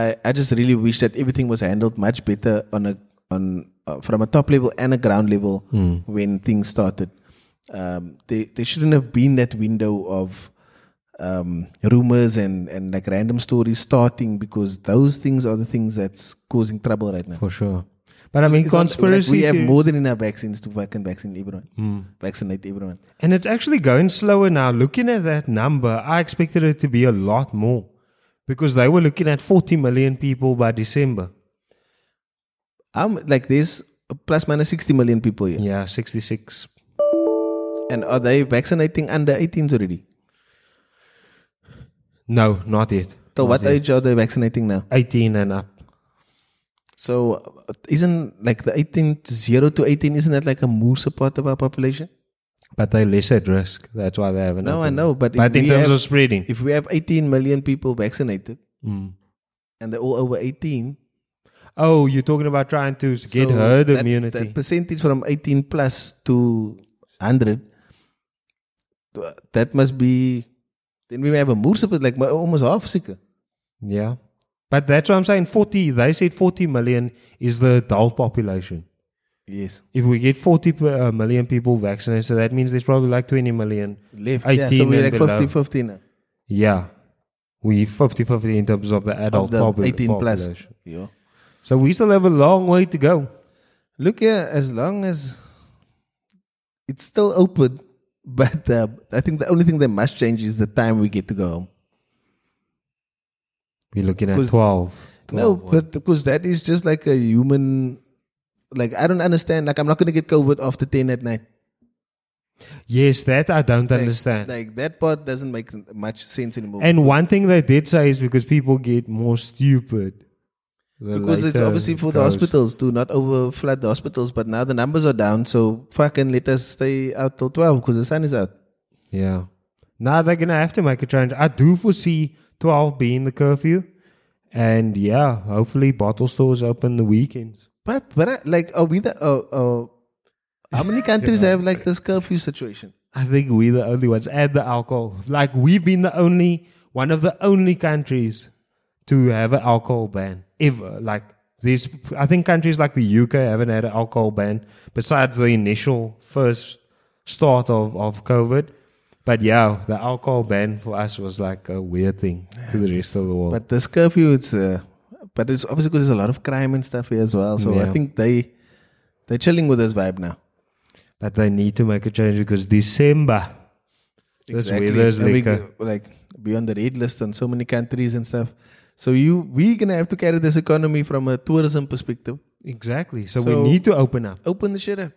I I just really wish that everything was handled much better on a on uh, from a top level and a ground level Hmm. when things started. Um, they they shouldn't have been that window of um, rumors and, and like random stories starting because those things are the things that's causing trouble right now. for sure. But I mean, It's not- like, conspiracy. we have more than enough vaccines to fucking vaccinate everyone. Hmm. Vaccinate everyone. And it's actually going slower now. Looking at that number, I expected it to be a lot more because they were looking at 40 million people by December. I'm like there's plus minus 60 million people here. Yeah, 66. And are they vaccinating under 18s already? No, not yet. So Not what yet. age are they vaccinating now? 18 and up. So isn't like the 18 0 to 18 isn't that like a more part of our population? But they're less at risk. That's why they haven't. No, I know, but if But in we terms have- of spreading. If we have 18 million people vaccinated Mm. and they're all over 18, Oh, you're talking about trying to get so herd that, immunity. That percentage from 18 plus to 100, uh, that must be. Then we have a more support, like almost half sicker. yeah. But that's what I'm saying. 40, they said 40 million is the adult population. Yes. If we get 40 per- uh, million people vaccinated, so that means there's probably like 20 million Left. 18 Yeah, so we're like below. 50 50 now. Yeah. We 50 50 in terms of the adult Of the popu- 18 plus. Yeah. So we still have a long way to go. Look here, as long as it's still open, but uh, I think the only thing that must change is the time we get to go home. We're looking at 'Cause- 12. No, 12. but because that is just like a human. Like I don't understand. Like I'm not gonna get COVID after ten at night. yes, that I don't Like- understand. Like that part doesn't make much sense anymore. and one thing they did say is because people get more stupid. because it's obviously for the hospitals to not overflood the hospitals, but now the numbers are down. So fucking let us stay out till twelve because the sun is out. Yeah. Now they're going to have to make a change. I do foresee 12 being the curfew. And yeah, hopefully bottle stores open the weekends. But but I- like are we the uh, uh, how many countries have like this curfew situation? I think we're the only ones. And the alcohol. Like we've been the only, one of the only countries to have an alcohol ban ever. Like there's, I think countries like the UK haven't had an alcohol ban besides the initial first start of, of COVID. But yeah, the alcohol ban for us was like a weird thing to the rest of the world. But this curfew, it's uh, but it's obviously because there's a lot of crime and stuff here as well. So I think they they're chilling with this vibe now. But they need to make a change because December, this weather's And we like, go, like be on the red list on so many countries and stuff. So you we gonna have to carry this economy from a tourism perspective. exactly. So, So- we need to open up. Open the shit up.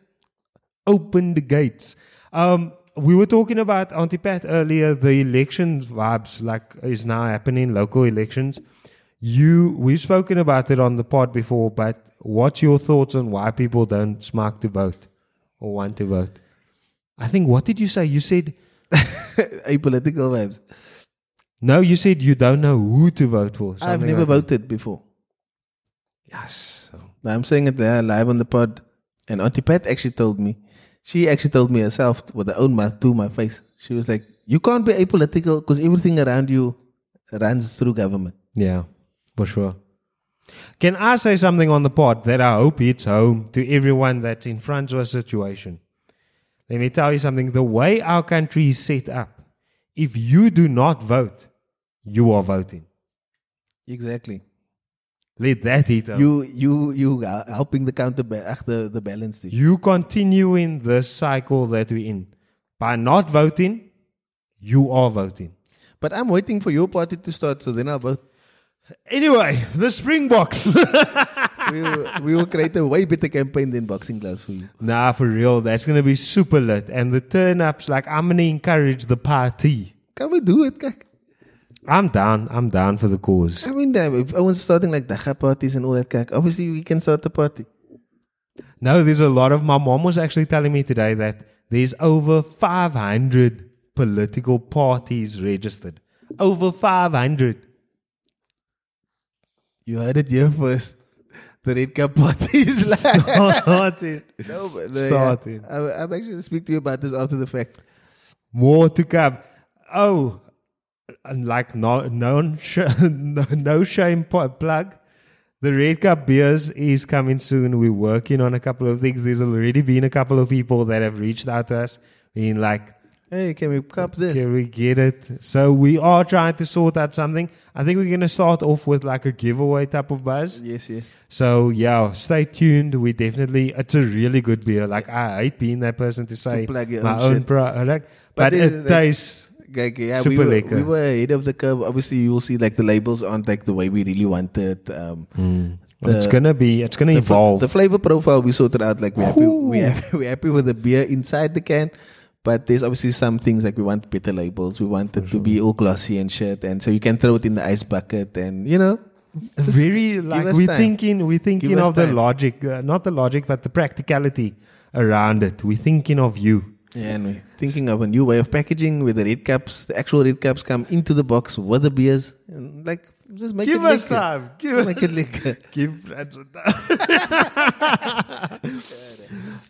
open the gates. Um, we were talking about Auntie Pat earlier. The election vibes like is now happening. Local elections. You we've spoken about it on the pod before, but what's your thoughts on why people don't smart to vote or want to vote? I think what did you say? You said Apolitical vibes. no. You said you don't know who to vote for. I've never like that. voted before. Yes. So, I'm saying it there live on the pod. And Auntie Pat actually told me, she actually told me herself with her own mouth to my face. She was like, You can't be apolitical because everything around you runs through government. Yeah, for sure. Can I say something on the pod that I hope hits home to everyone that's in front of a situation? Let me tell you something. The way our country is set up, if you do not vote, you are voting. Exactly. Let that hit home. You you you are helping the counter ba- uh, the, the balance thing. you continue in this cycle that we're in. By not voting, you are voting. But I'm waiting for your party to start, so then I'll vote. Anyway, the Springboks. we, will, we will create a way better campaign than boxing gloves for you. Nah, for real, that's gonna be super lit. And the turn ups, like I'm gonna encourage the party. Can we do it, kak? I'm down. I'm down for the cause. I mean, damn, if everyone's starting like dagga parties and all that, kak, obviously we can start the party. No, there's a lot of. My mom was actually telling me today that there's over 500 political parties registered. Over 500. You heard it here first. The red cup party is like. Started. No, but, no, Started. Yeah. I, I'm actually going to speak to you about this after the fact. More to come. Oh, and like no no no, no shame plug. The Red Cup beers is coming soon. We're working on a couple of things. There's already been a couple of people that have reached out to us, being like, Hey, can we cup this? "Can we get it?" So we are trying to sort out something. I think we're gonna start off with like a giveaway type of buzz. Yes, yes. So yeah, stay tuned. We definitely it's a really good beer. Like I hate being that person to say plug your my own own product, but, it- it like- tastes Like, yeah, Super we, were, lekker. we were ahead of the curve. Obviously, you will see like the labels aren't like the way we really wanted. Um, the- it's gonna be it's gonna the, fl- evolve. the flavor profile we sorted out. Like we're happy, we happy, we're happy with the beer inside the can. But there's obviously some things like we want better labels. We want it to be all glossy and shit, and so you can throw it in the ice bucket, and you know, just Very like we're time. thinking we're thinking Give of the logic, uh, not the logic, but the practicality around it. We're thinking of you. Yeah, and we're thinking of a new way of packaging with the red cups, the actual red cups, come into the box with the beers, and like just make Give it us liquor. time. Give Make it liquor. Give Frans some time.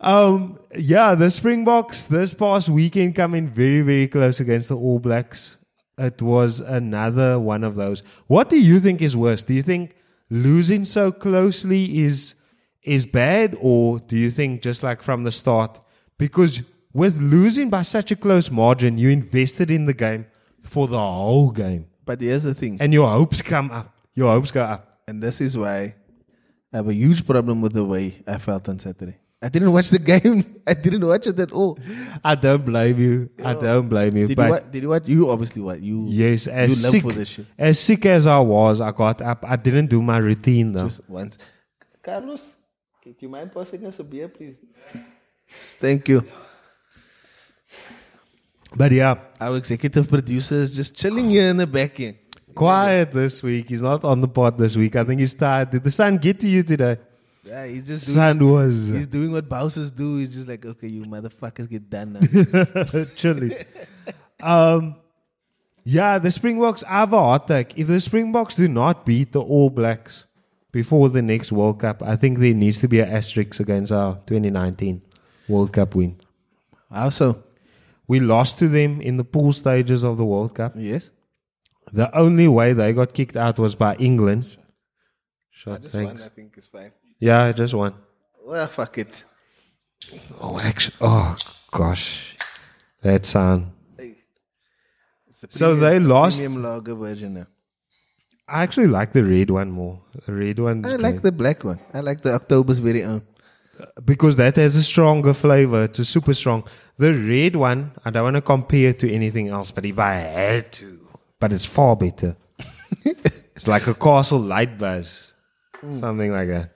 um, yeah, the Springboks this past weekend coming very, very close against the All Blacks. It was another one of those. What do you think is worse? Do you think losing so closely is is bad, or do you think just like from the start? Because with losing by such a close margin, you invested in the game for the whole game, But here's the thing, and your hopes come up. Your hopes go up. and this is why I have a huge problem with the way I felt on Saturday. I didn't watch the game. I didn't watch it at all. I don't blame you. I don't blame you. Did but you watch? Did you watch? You obviously what you. yes, as you sick as sick as I was, I got up. I didn't do my routine though. Just once. Carlos, do you mind passing us a beer, please? Thank you. But yeah, Our executive producer is just chilling here in the back end. quiet this week. He's not on the pod this week. I think he's tired. Did the sun get to you today? Yeah, he's just doing, Sun was he's doing what bouncers do. He's just like, okay, you motherfuckers get done now. chilly. um, yeah, the Springboks have a hot take. If the Springboks do not beat the All Blacks before the next World Cup, I think there needs to be an asterisk against our 2019 World Cup win. How so? We lost to them in the pool stages of the World Cup. Yes. The only way they got kicked out was by England. Shot, thanks. think it's fine. Yeah, I just won. Well, fuck it. Oh, actually, oh gosh, that sound. The So they lost- premium lager version now. I actually like the red one more. The red one I like the black one. I like the October's very own. because that has a stronger flavor. It's a super strong. The red one, I don't want to compare it to anything else, but if I had to, but it's far better. it's like a Castle Lite Buzz, hmm. something like that.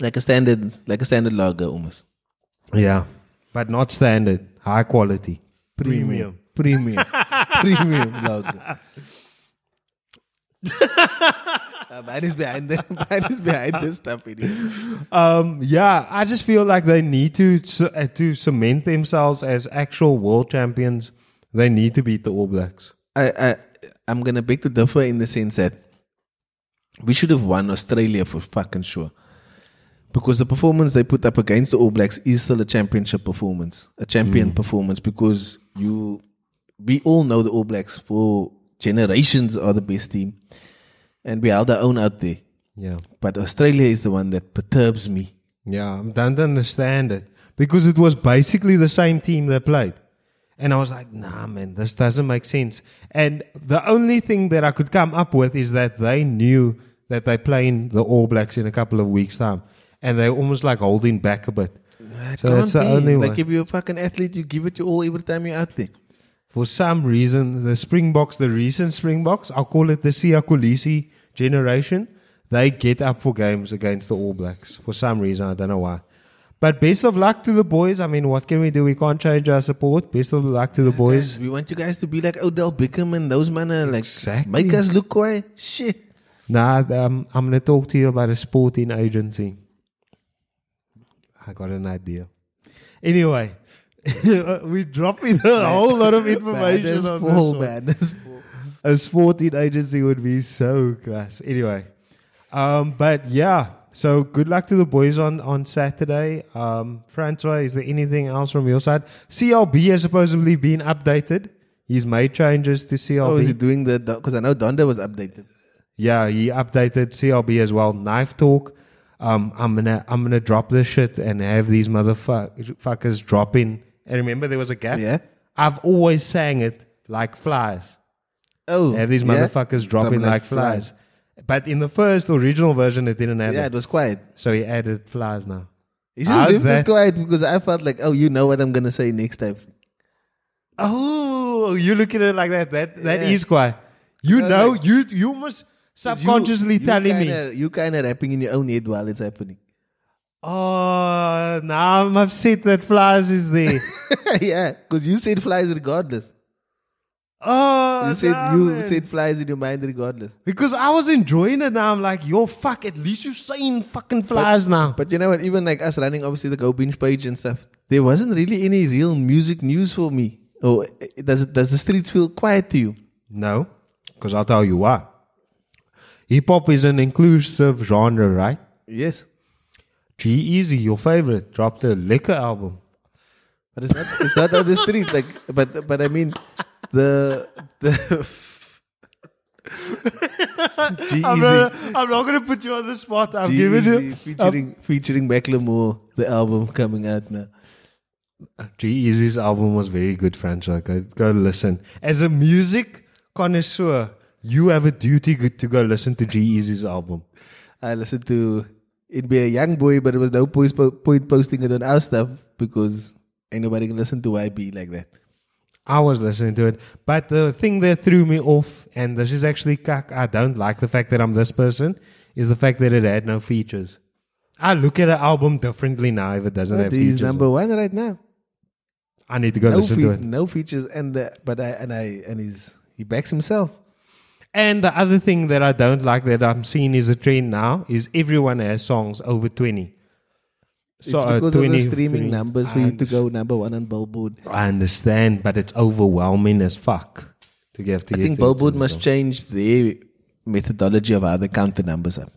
Like a standard, like a standard lager almost. Yeah, but not standard, high quality, premium. Premium. Premium lager. uh, mine is behind the mine is behind this stuff. Um, yeah, I just feel like they need to uh, to cement themselves as actual world champions. They need to beat the All Blacks. I, I I'm gonna beg to differ in the sense that we should have won Australia for fucking sure. Because the performance they put up against the All Blacks is still a championship performance, a champion performance. Because you, we all know the All Blacks for generations are the best team, and we held our own out there. Yeah, But Australia is the one that perturbs me. yeah, I don't understand it because it was basically the same team that played, and I was like, nah, man, this doesn't make sense. And the only thing that I could come up with is that they knew that they're playing the All Blacks in a couple of weeks' time, and they're almost like holding back a bit. It So that's the be. only like one. if you're a fucking athlete, you give it your all every time you're out there. For some reason, the Springboks, the recent Springboks, I'll call it the Siya Kolisi generation, they get up for games against the All Blacks for some reason. I don't know why. But best of luck to the boys. I mean, what can we do? We can't change our support. Best of luck to the boys. Guys, we want you guys to be like Odell Beckham and those men are like Exactly. make us look quiet. Shit. Nah, um, I'm going to talk to you about a sporting agency. I got an idea. Anyway, we're dropping a whole lot of information Man, on full, this one. man. Full. A sporting agency would be so class. Anyway, um, but yeah. So good luck to the boys on on Saturday. Um, Francois, is there anything else from your side? CLB has supposedly been updated. He's made changes to CLB. Oh, is he doing the because I know Donda was updated. Yeah, he updated CLB as well. Knife talk. Um, I'm gonna I'm gonna drop this shit and have these motherfuckers drop in. And remember, there was a gap. Yeah. I've always sang it like flies. Oh, Have these yeah? motherfuckers drop in Dropping like, flies. But in the first original version, it didn't have Yeah, it. it was quiet. So he added flies now. You should have left quiet because I felt like, oh, you know what I'm gonna say next time. Oh, you look at it like that. That that is Yeah. quiet. You know, like- you you must subconsciously You- you telling me. kinda, You kind of rapping in your own head while it's happening. Oh, now I'm upset that flies is there. yeah, because you said flies regardless. Oh, You said damn you it. said flies in your mind regardless. because I was enjoying it. Now I'm like, yo, fuck. At least you're saying fucking flies now. But you know what? Even like us running, obviously the Go Binge page and stuff, there wasn't really any real music news for me. Oh, does it, does the streets feel quiet to you? No, because I'll tell you why. Hip hop is an inclusive genre, right? Yes, G-Eazy, your favorite, dropped a liquor album. but it's not. It's not on the street. Like, but but I mean, the the. G I'm not, I'm not gonna put you on the spot. I'm giving G-Eazy you featuring featuring Macklemore, the album coming out now. G-Eazy's album was very good, Francois. Go, go listen. As a music connoisseur, you have a duty to go listen to G-Eazy's album. I listened to it be a young boy, but it was no point, posting it on our stuff because ain't nobody can listen to YB like that. I was listening to it. But the thing that threw me off, and this is actually cuck, I don't like the fact that I'm this person, is the fact that it had no features. I look at an album differently now if it doesn't have But he's features. number one right now. I need to go No, listen fe- to it. no features, and the, but I and I and he's he backs himself. And the other thing that I don't like that I'm seeing is a trend now is everyone has songs over 20. It's So, uh, because of the 23. streaming numbers for you to go number one on Billboard. I understand, but it's overwhelming as fuck to get to I think Billboard must change their methodology of how they count the numbers up.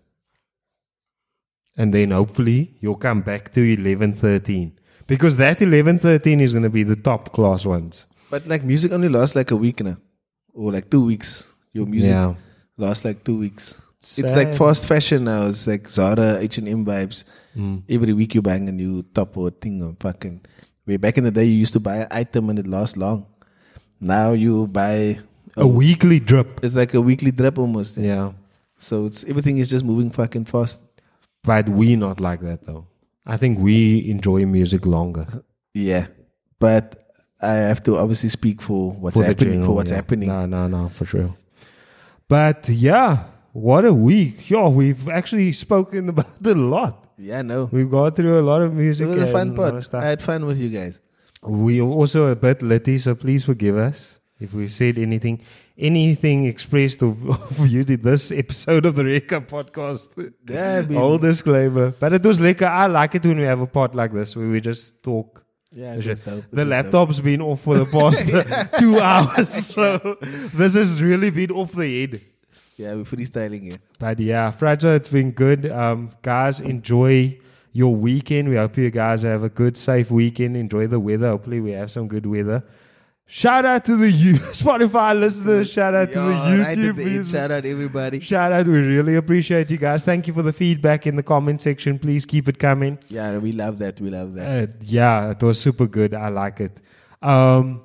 And then hopefully you'll come back to 11, 13. Because that 11, 13 is going to be the top class ones. But like music only lasts like a week now, or like two weeks. Your music Yeah. lasts like two weeks. It's like fast fashion now. It's like Zara, H and M vibes. Mm. Every week you buying a new top or thing or fucking. Where back in the day you used to buy an item and it lasts long. Now you buy A weekly drip. It's like a weekly drip almost. Yeah. So it's everything is just moving fucking fast. But we not like that though. I think we enjoy music longer. Yeah, but I have to obviously speak for what's For happening. general, for what's yeah. happening. No, no, no, for sure. But yeah, what a week. Yo, we've actually spoken about a lot. Yeah, no. We've gone through a lot of music. It was a fun and lot of part. I had fun with you guys. We are also a bit litty, so please forgive us if we said anything, anything expressed of, of you did this episode of the Red Cup podcast. Yeah, I mean- All disclaimer. But it was like I like it when we have a pod like this where we just talk. Yeah, it was dope. The laptop's been off for the past two hours, so this has really been off the head. Yeah, we're freestyling here. But yeah, Fragile, it's been good. Um, guys, enjoy your weekend. We hope you guys have a good, safe weekend. Enjoy the weather. Hopefully, we have some good weather. Shout out to the you Spotify listeners. Shout out to the Yo, right YouTube the shout out everybody. Shout out. We really appreciate you guys. Thank you for the feedback in the comment section. Please keep it coming. Yeah, we love that. We love that. Uh, yeah, it was super good. I like it. Um,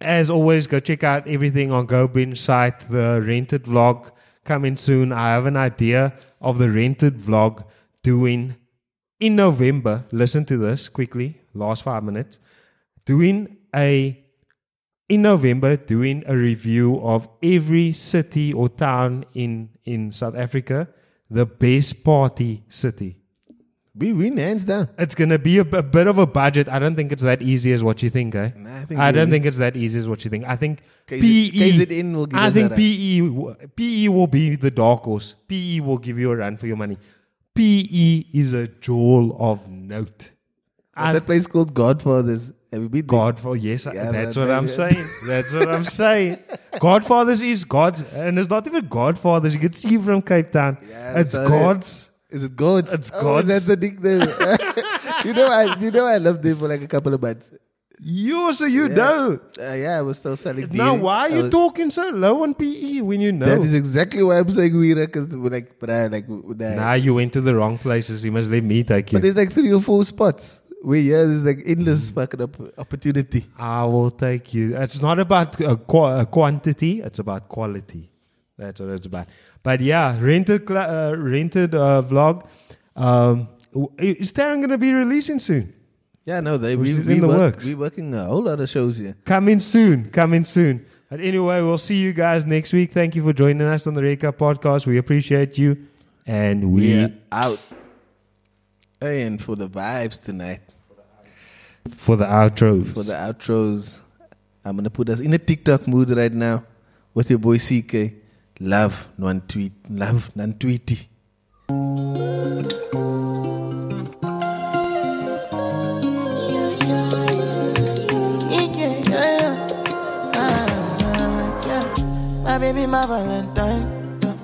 as always, go check out everything on GoBinge site. The rented vlog coming soon. I have an idea of the rented vlog doing in November. Listen to this quickly. Last five minutes. Doing a in November doing a review of every city or town in in South Africa the best party city. We win hands down. It's going to be a, bit of a budget. I don't think it's that easy as what you think, eh? Nah, I think I don't win. think it's that easy as what you think. I think KZ PE. KZN will give I us think. PE, PE will be the dark horse. PE will give you a run for your money. PE is a jewel of note. What's that place called Godfathers? Have you been there? Godfather, yes, Yeah, that's man, what I'm saying. That's what I'm saying. Godfathers is God's, and it's not even Godfathers. You can see from Cape Town. Yeah, it's how it- God's. Is it God's? It's Oh, God's. that's the nickname. you know, I you know I loved them for like a couple of months. You so you Yeah. know. Uh, yeah, I was still selling. Now, dairy. why are you was- talking so low on PE when you know? That is exactly why I'm saying we reckon like, but I like, nah. nah, you went to the wrong places. You must let me take you. but there's like three or four spots where yeah, there's like endless fucking up opportunity. I will take you. It's not about uh, qu- uh, quantity; it's about quality. That's what it's about. But yeah, rented cl- uh, rented uh, vlog. Um, is Darren going to be releasing soon? Yeah, no, they we, we in the work, works. We're working a whole lot of shows here. Coming soon. Coming soon. But anyway, we'll see you guys next week. Thank you for joining us on the Red Cup podcast. We appreciate you, and we We are out. And for the vibes tonight, for the outros. for the outros, I'm gonna put us in a TikTok mood right now with your boy CKay. Love Nwantiti, love Nwantiti. Yeah, yeah, yeah. Ah, yeah. My baby, my Valentine. Yeah.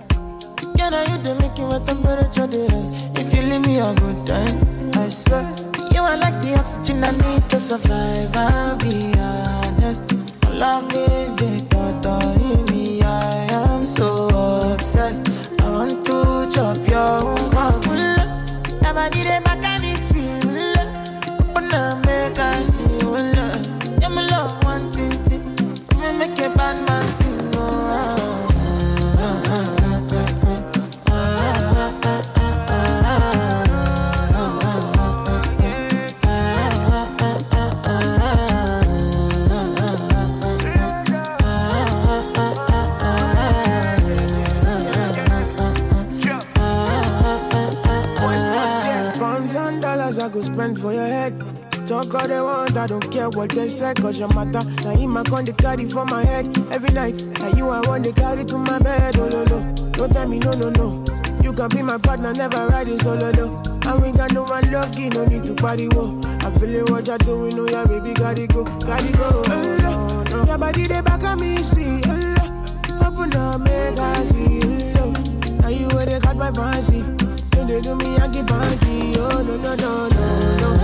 Yeah, now you do make it with temperature the rise. If you leave me a good time, I swear. You are like the oxygen I need to survive. I'll be honest. Loving the thought dollars I go spend for your head. Talk all they want, I don't care what they say, cause your matter. Now him I con the carry for my head every night. Now you I want to carry to my bed, oh no no. Don't tell me no no no. You can be my partner, never ride it oh, solo though. And we got no one lucky, no need to party wo. I feel it what you're doing, oh yeah, baby, gotta go, gotta go. Oh, no. Your body they back on me, sweet. Oh, Open up, make I see. Oh, now you where they got my fancy. Don't they do me, I get panky. Oh, no, no, no, no, no.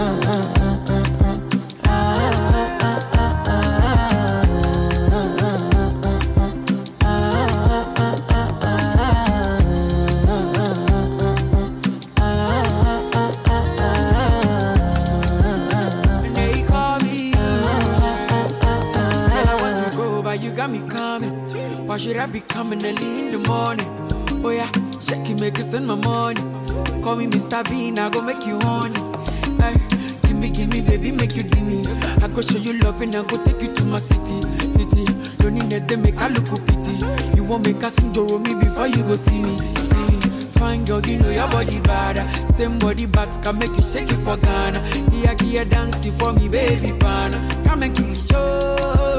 Got me coming. Why should I be coming early in the morning? Oh yeah, shake it, make it spend my money. Call me Mr. Bean, I go make you honey. Hey, give me, give me, baby, make you give me. I go show you love and I go take you to my city, city. Don't need that, they make I look pity. You won't make us sing Joro me before you go see me, see me. Fine girl, you know your body bad. Same body bags can make you shake it for Ghana. Here, here, dance for me, baby, pana. Come and give me show.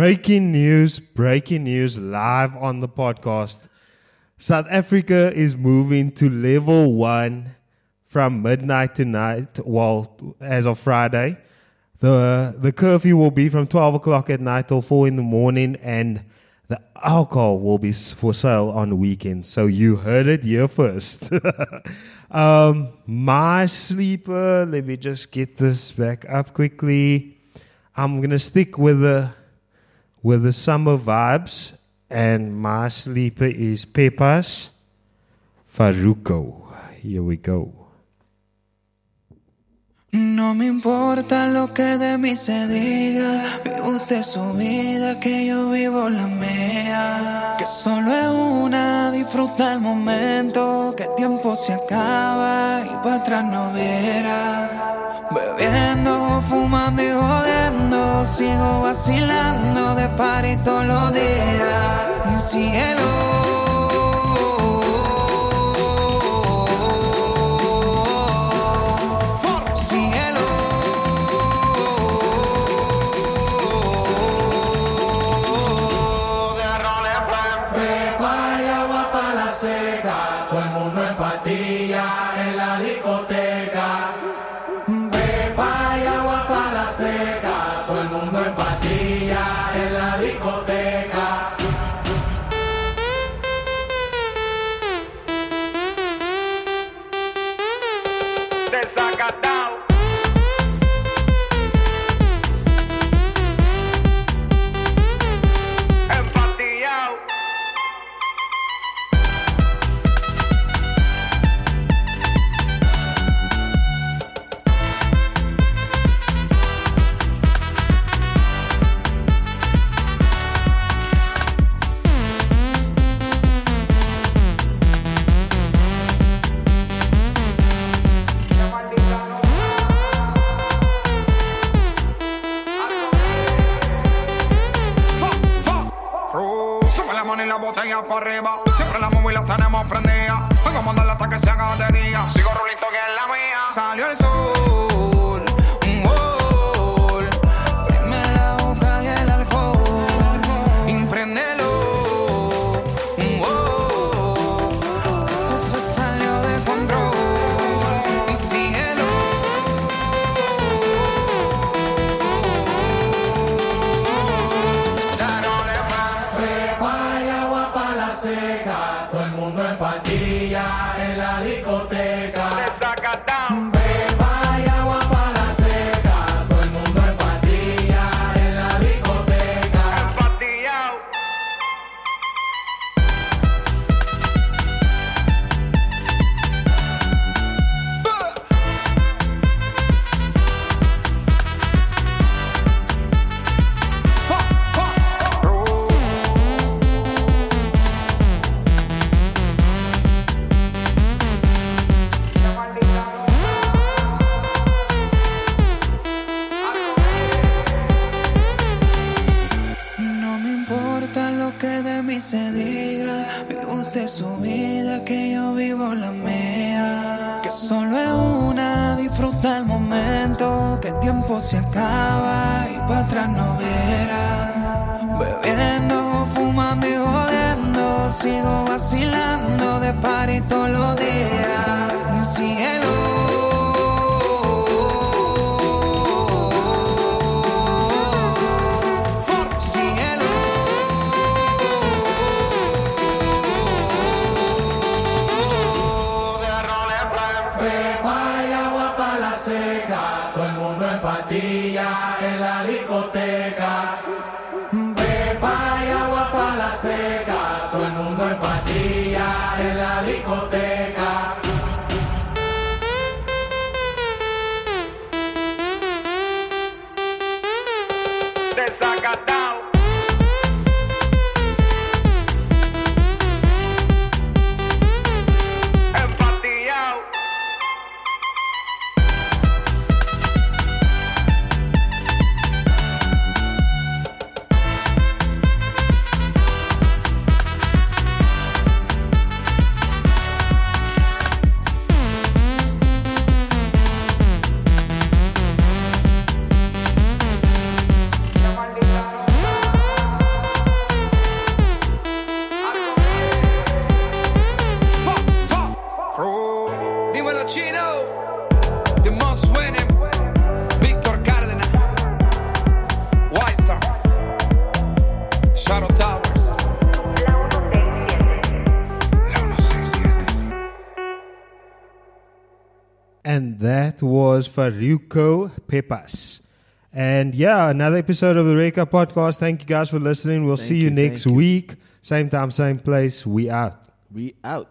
Breaking news, breaking news live on the podcast. South Africa is moving to level one from midnight tonight, well, as of Friday. The, the curfew will be from 12 o'clock at night till 4 in the morning, and the alcohol will be for sale on weekends. So you heard it here first. um, my sleeper, let me just get this back up quickly. I'm going to stick with the with the summer vibes, and my sleeper is Pepas Farruko. Here we go. no me importa lo que de mí se diga. Vive usted su vida, que yo vivo la mía. Que solo es una, disfruta el momento. Que el tiempo se acaba y para atrás no viera. Bebiendo, fumando y jodiendo. Sigo vacilando de par y todos los días. Mi cielo. Was Farruko Pepas. And yeah, another episode of the Red Cup podcast. Thank you guys for listening. We'll Thank see you, you, next you. week. Same time, same place. We out. We out.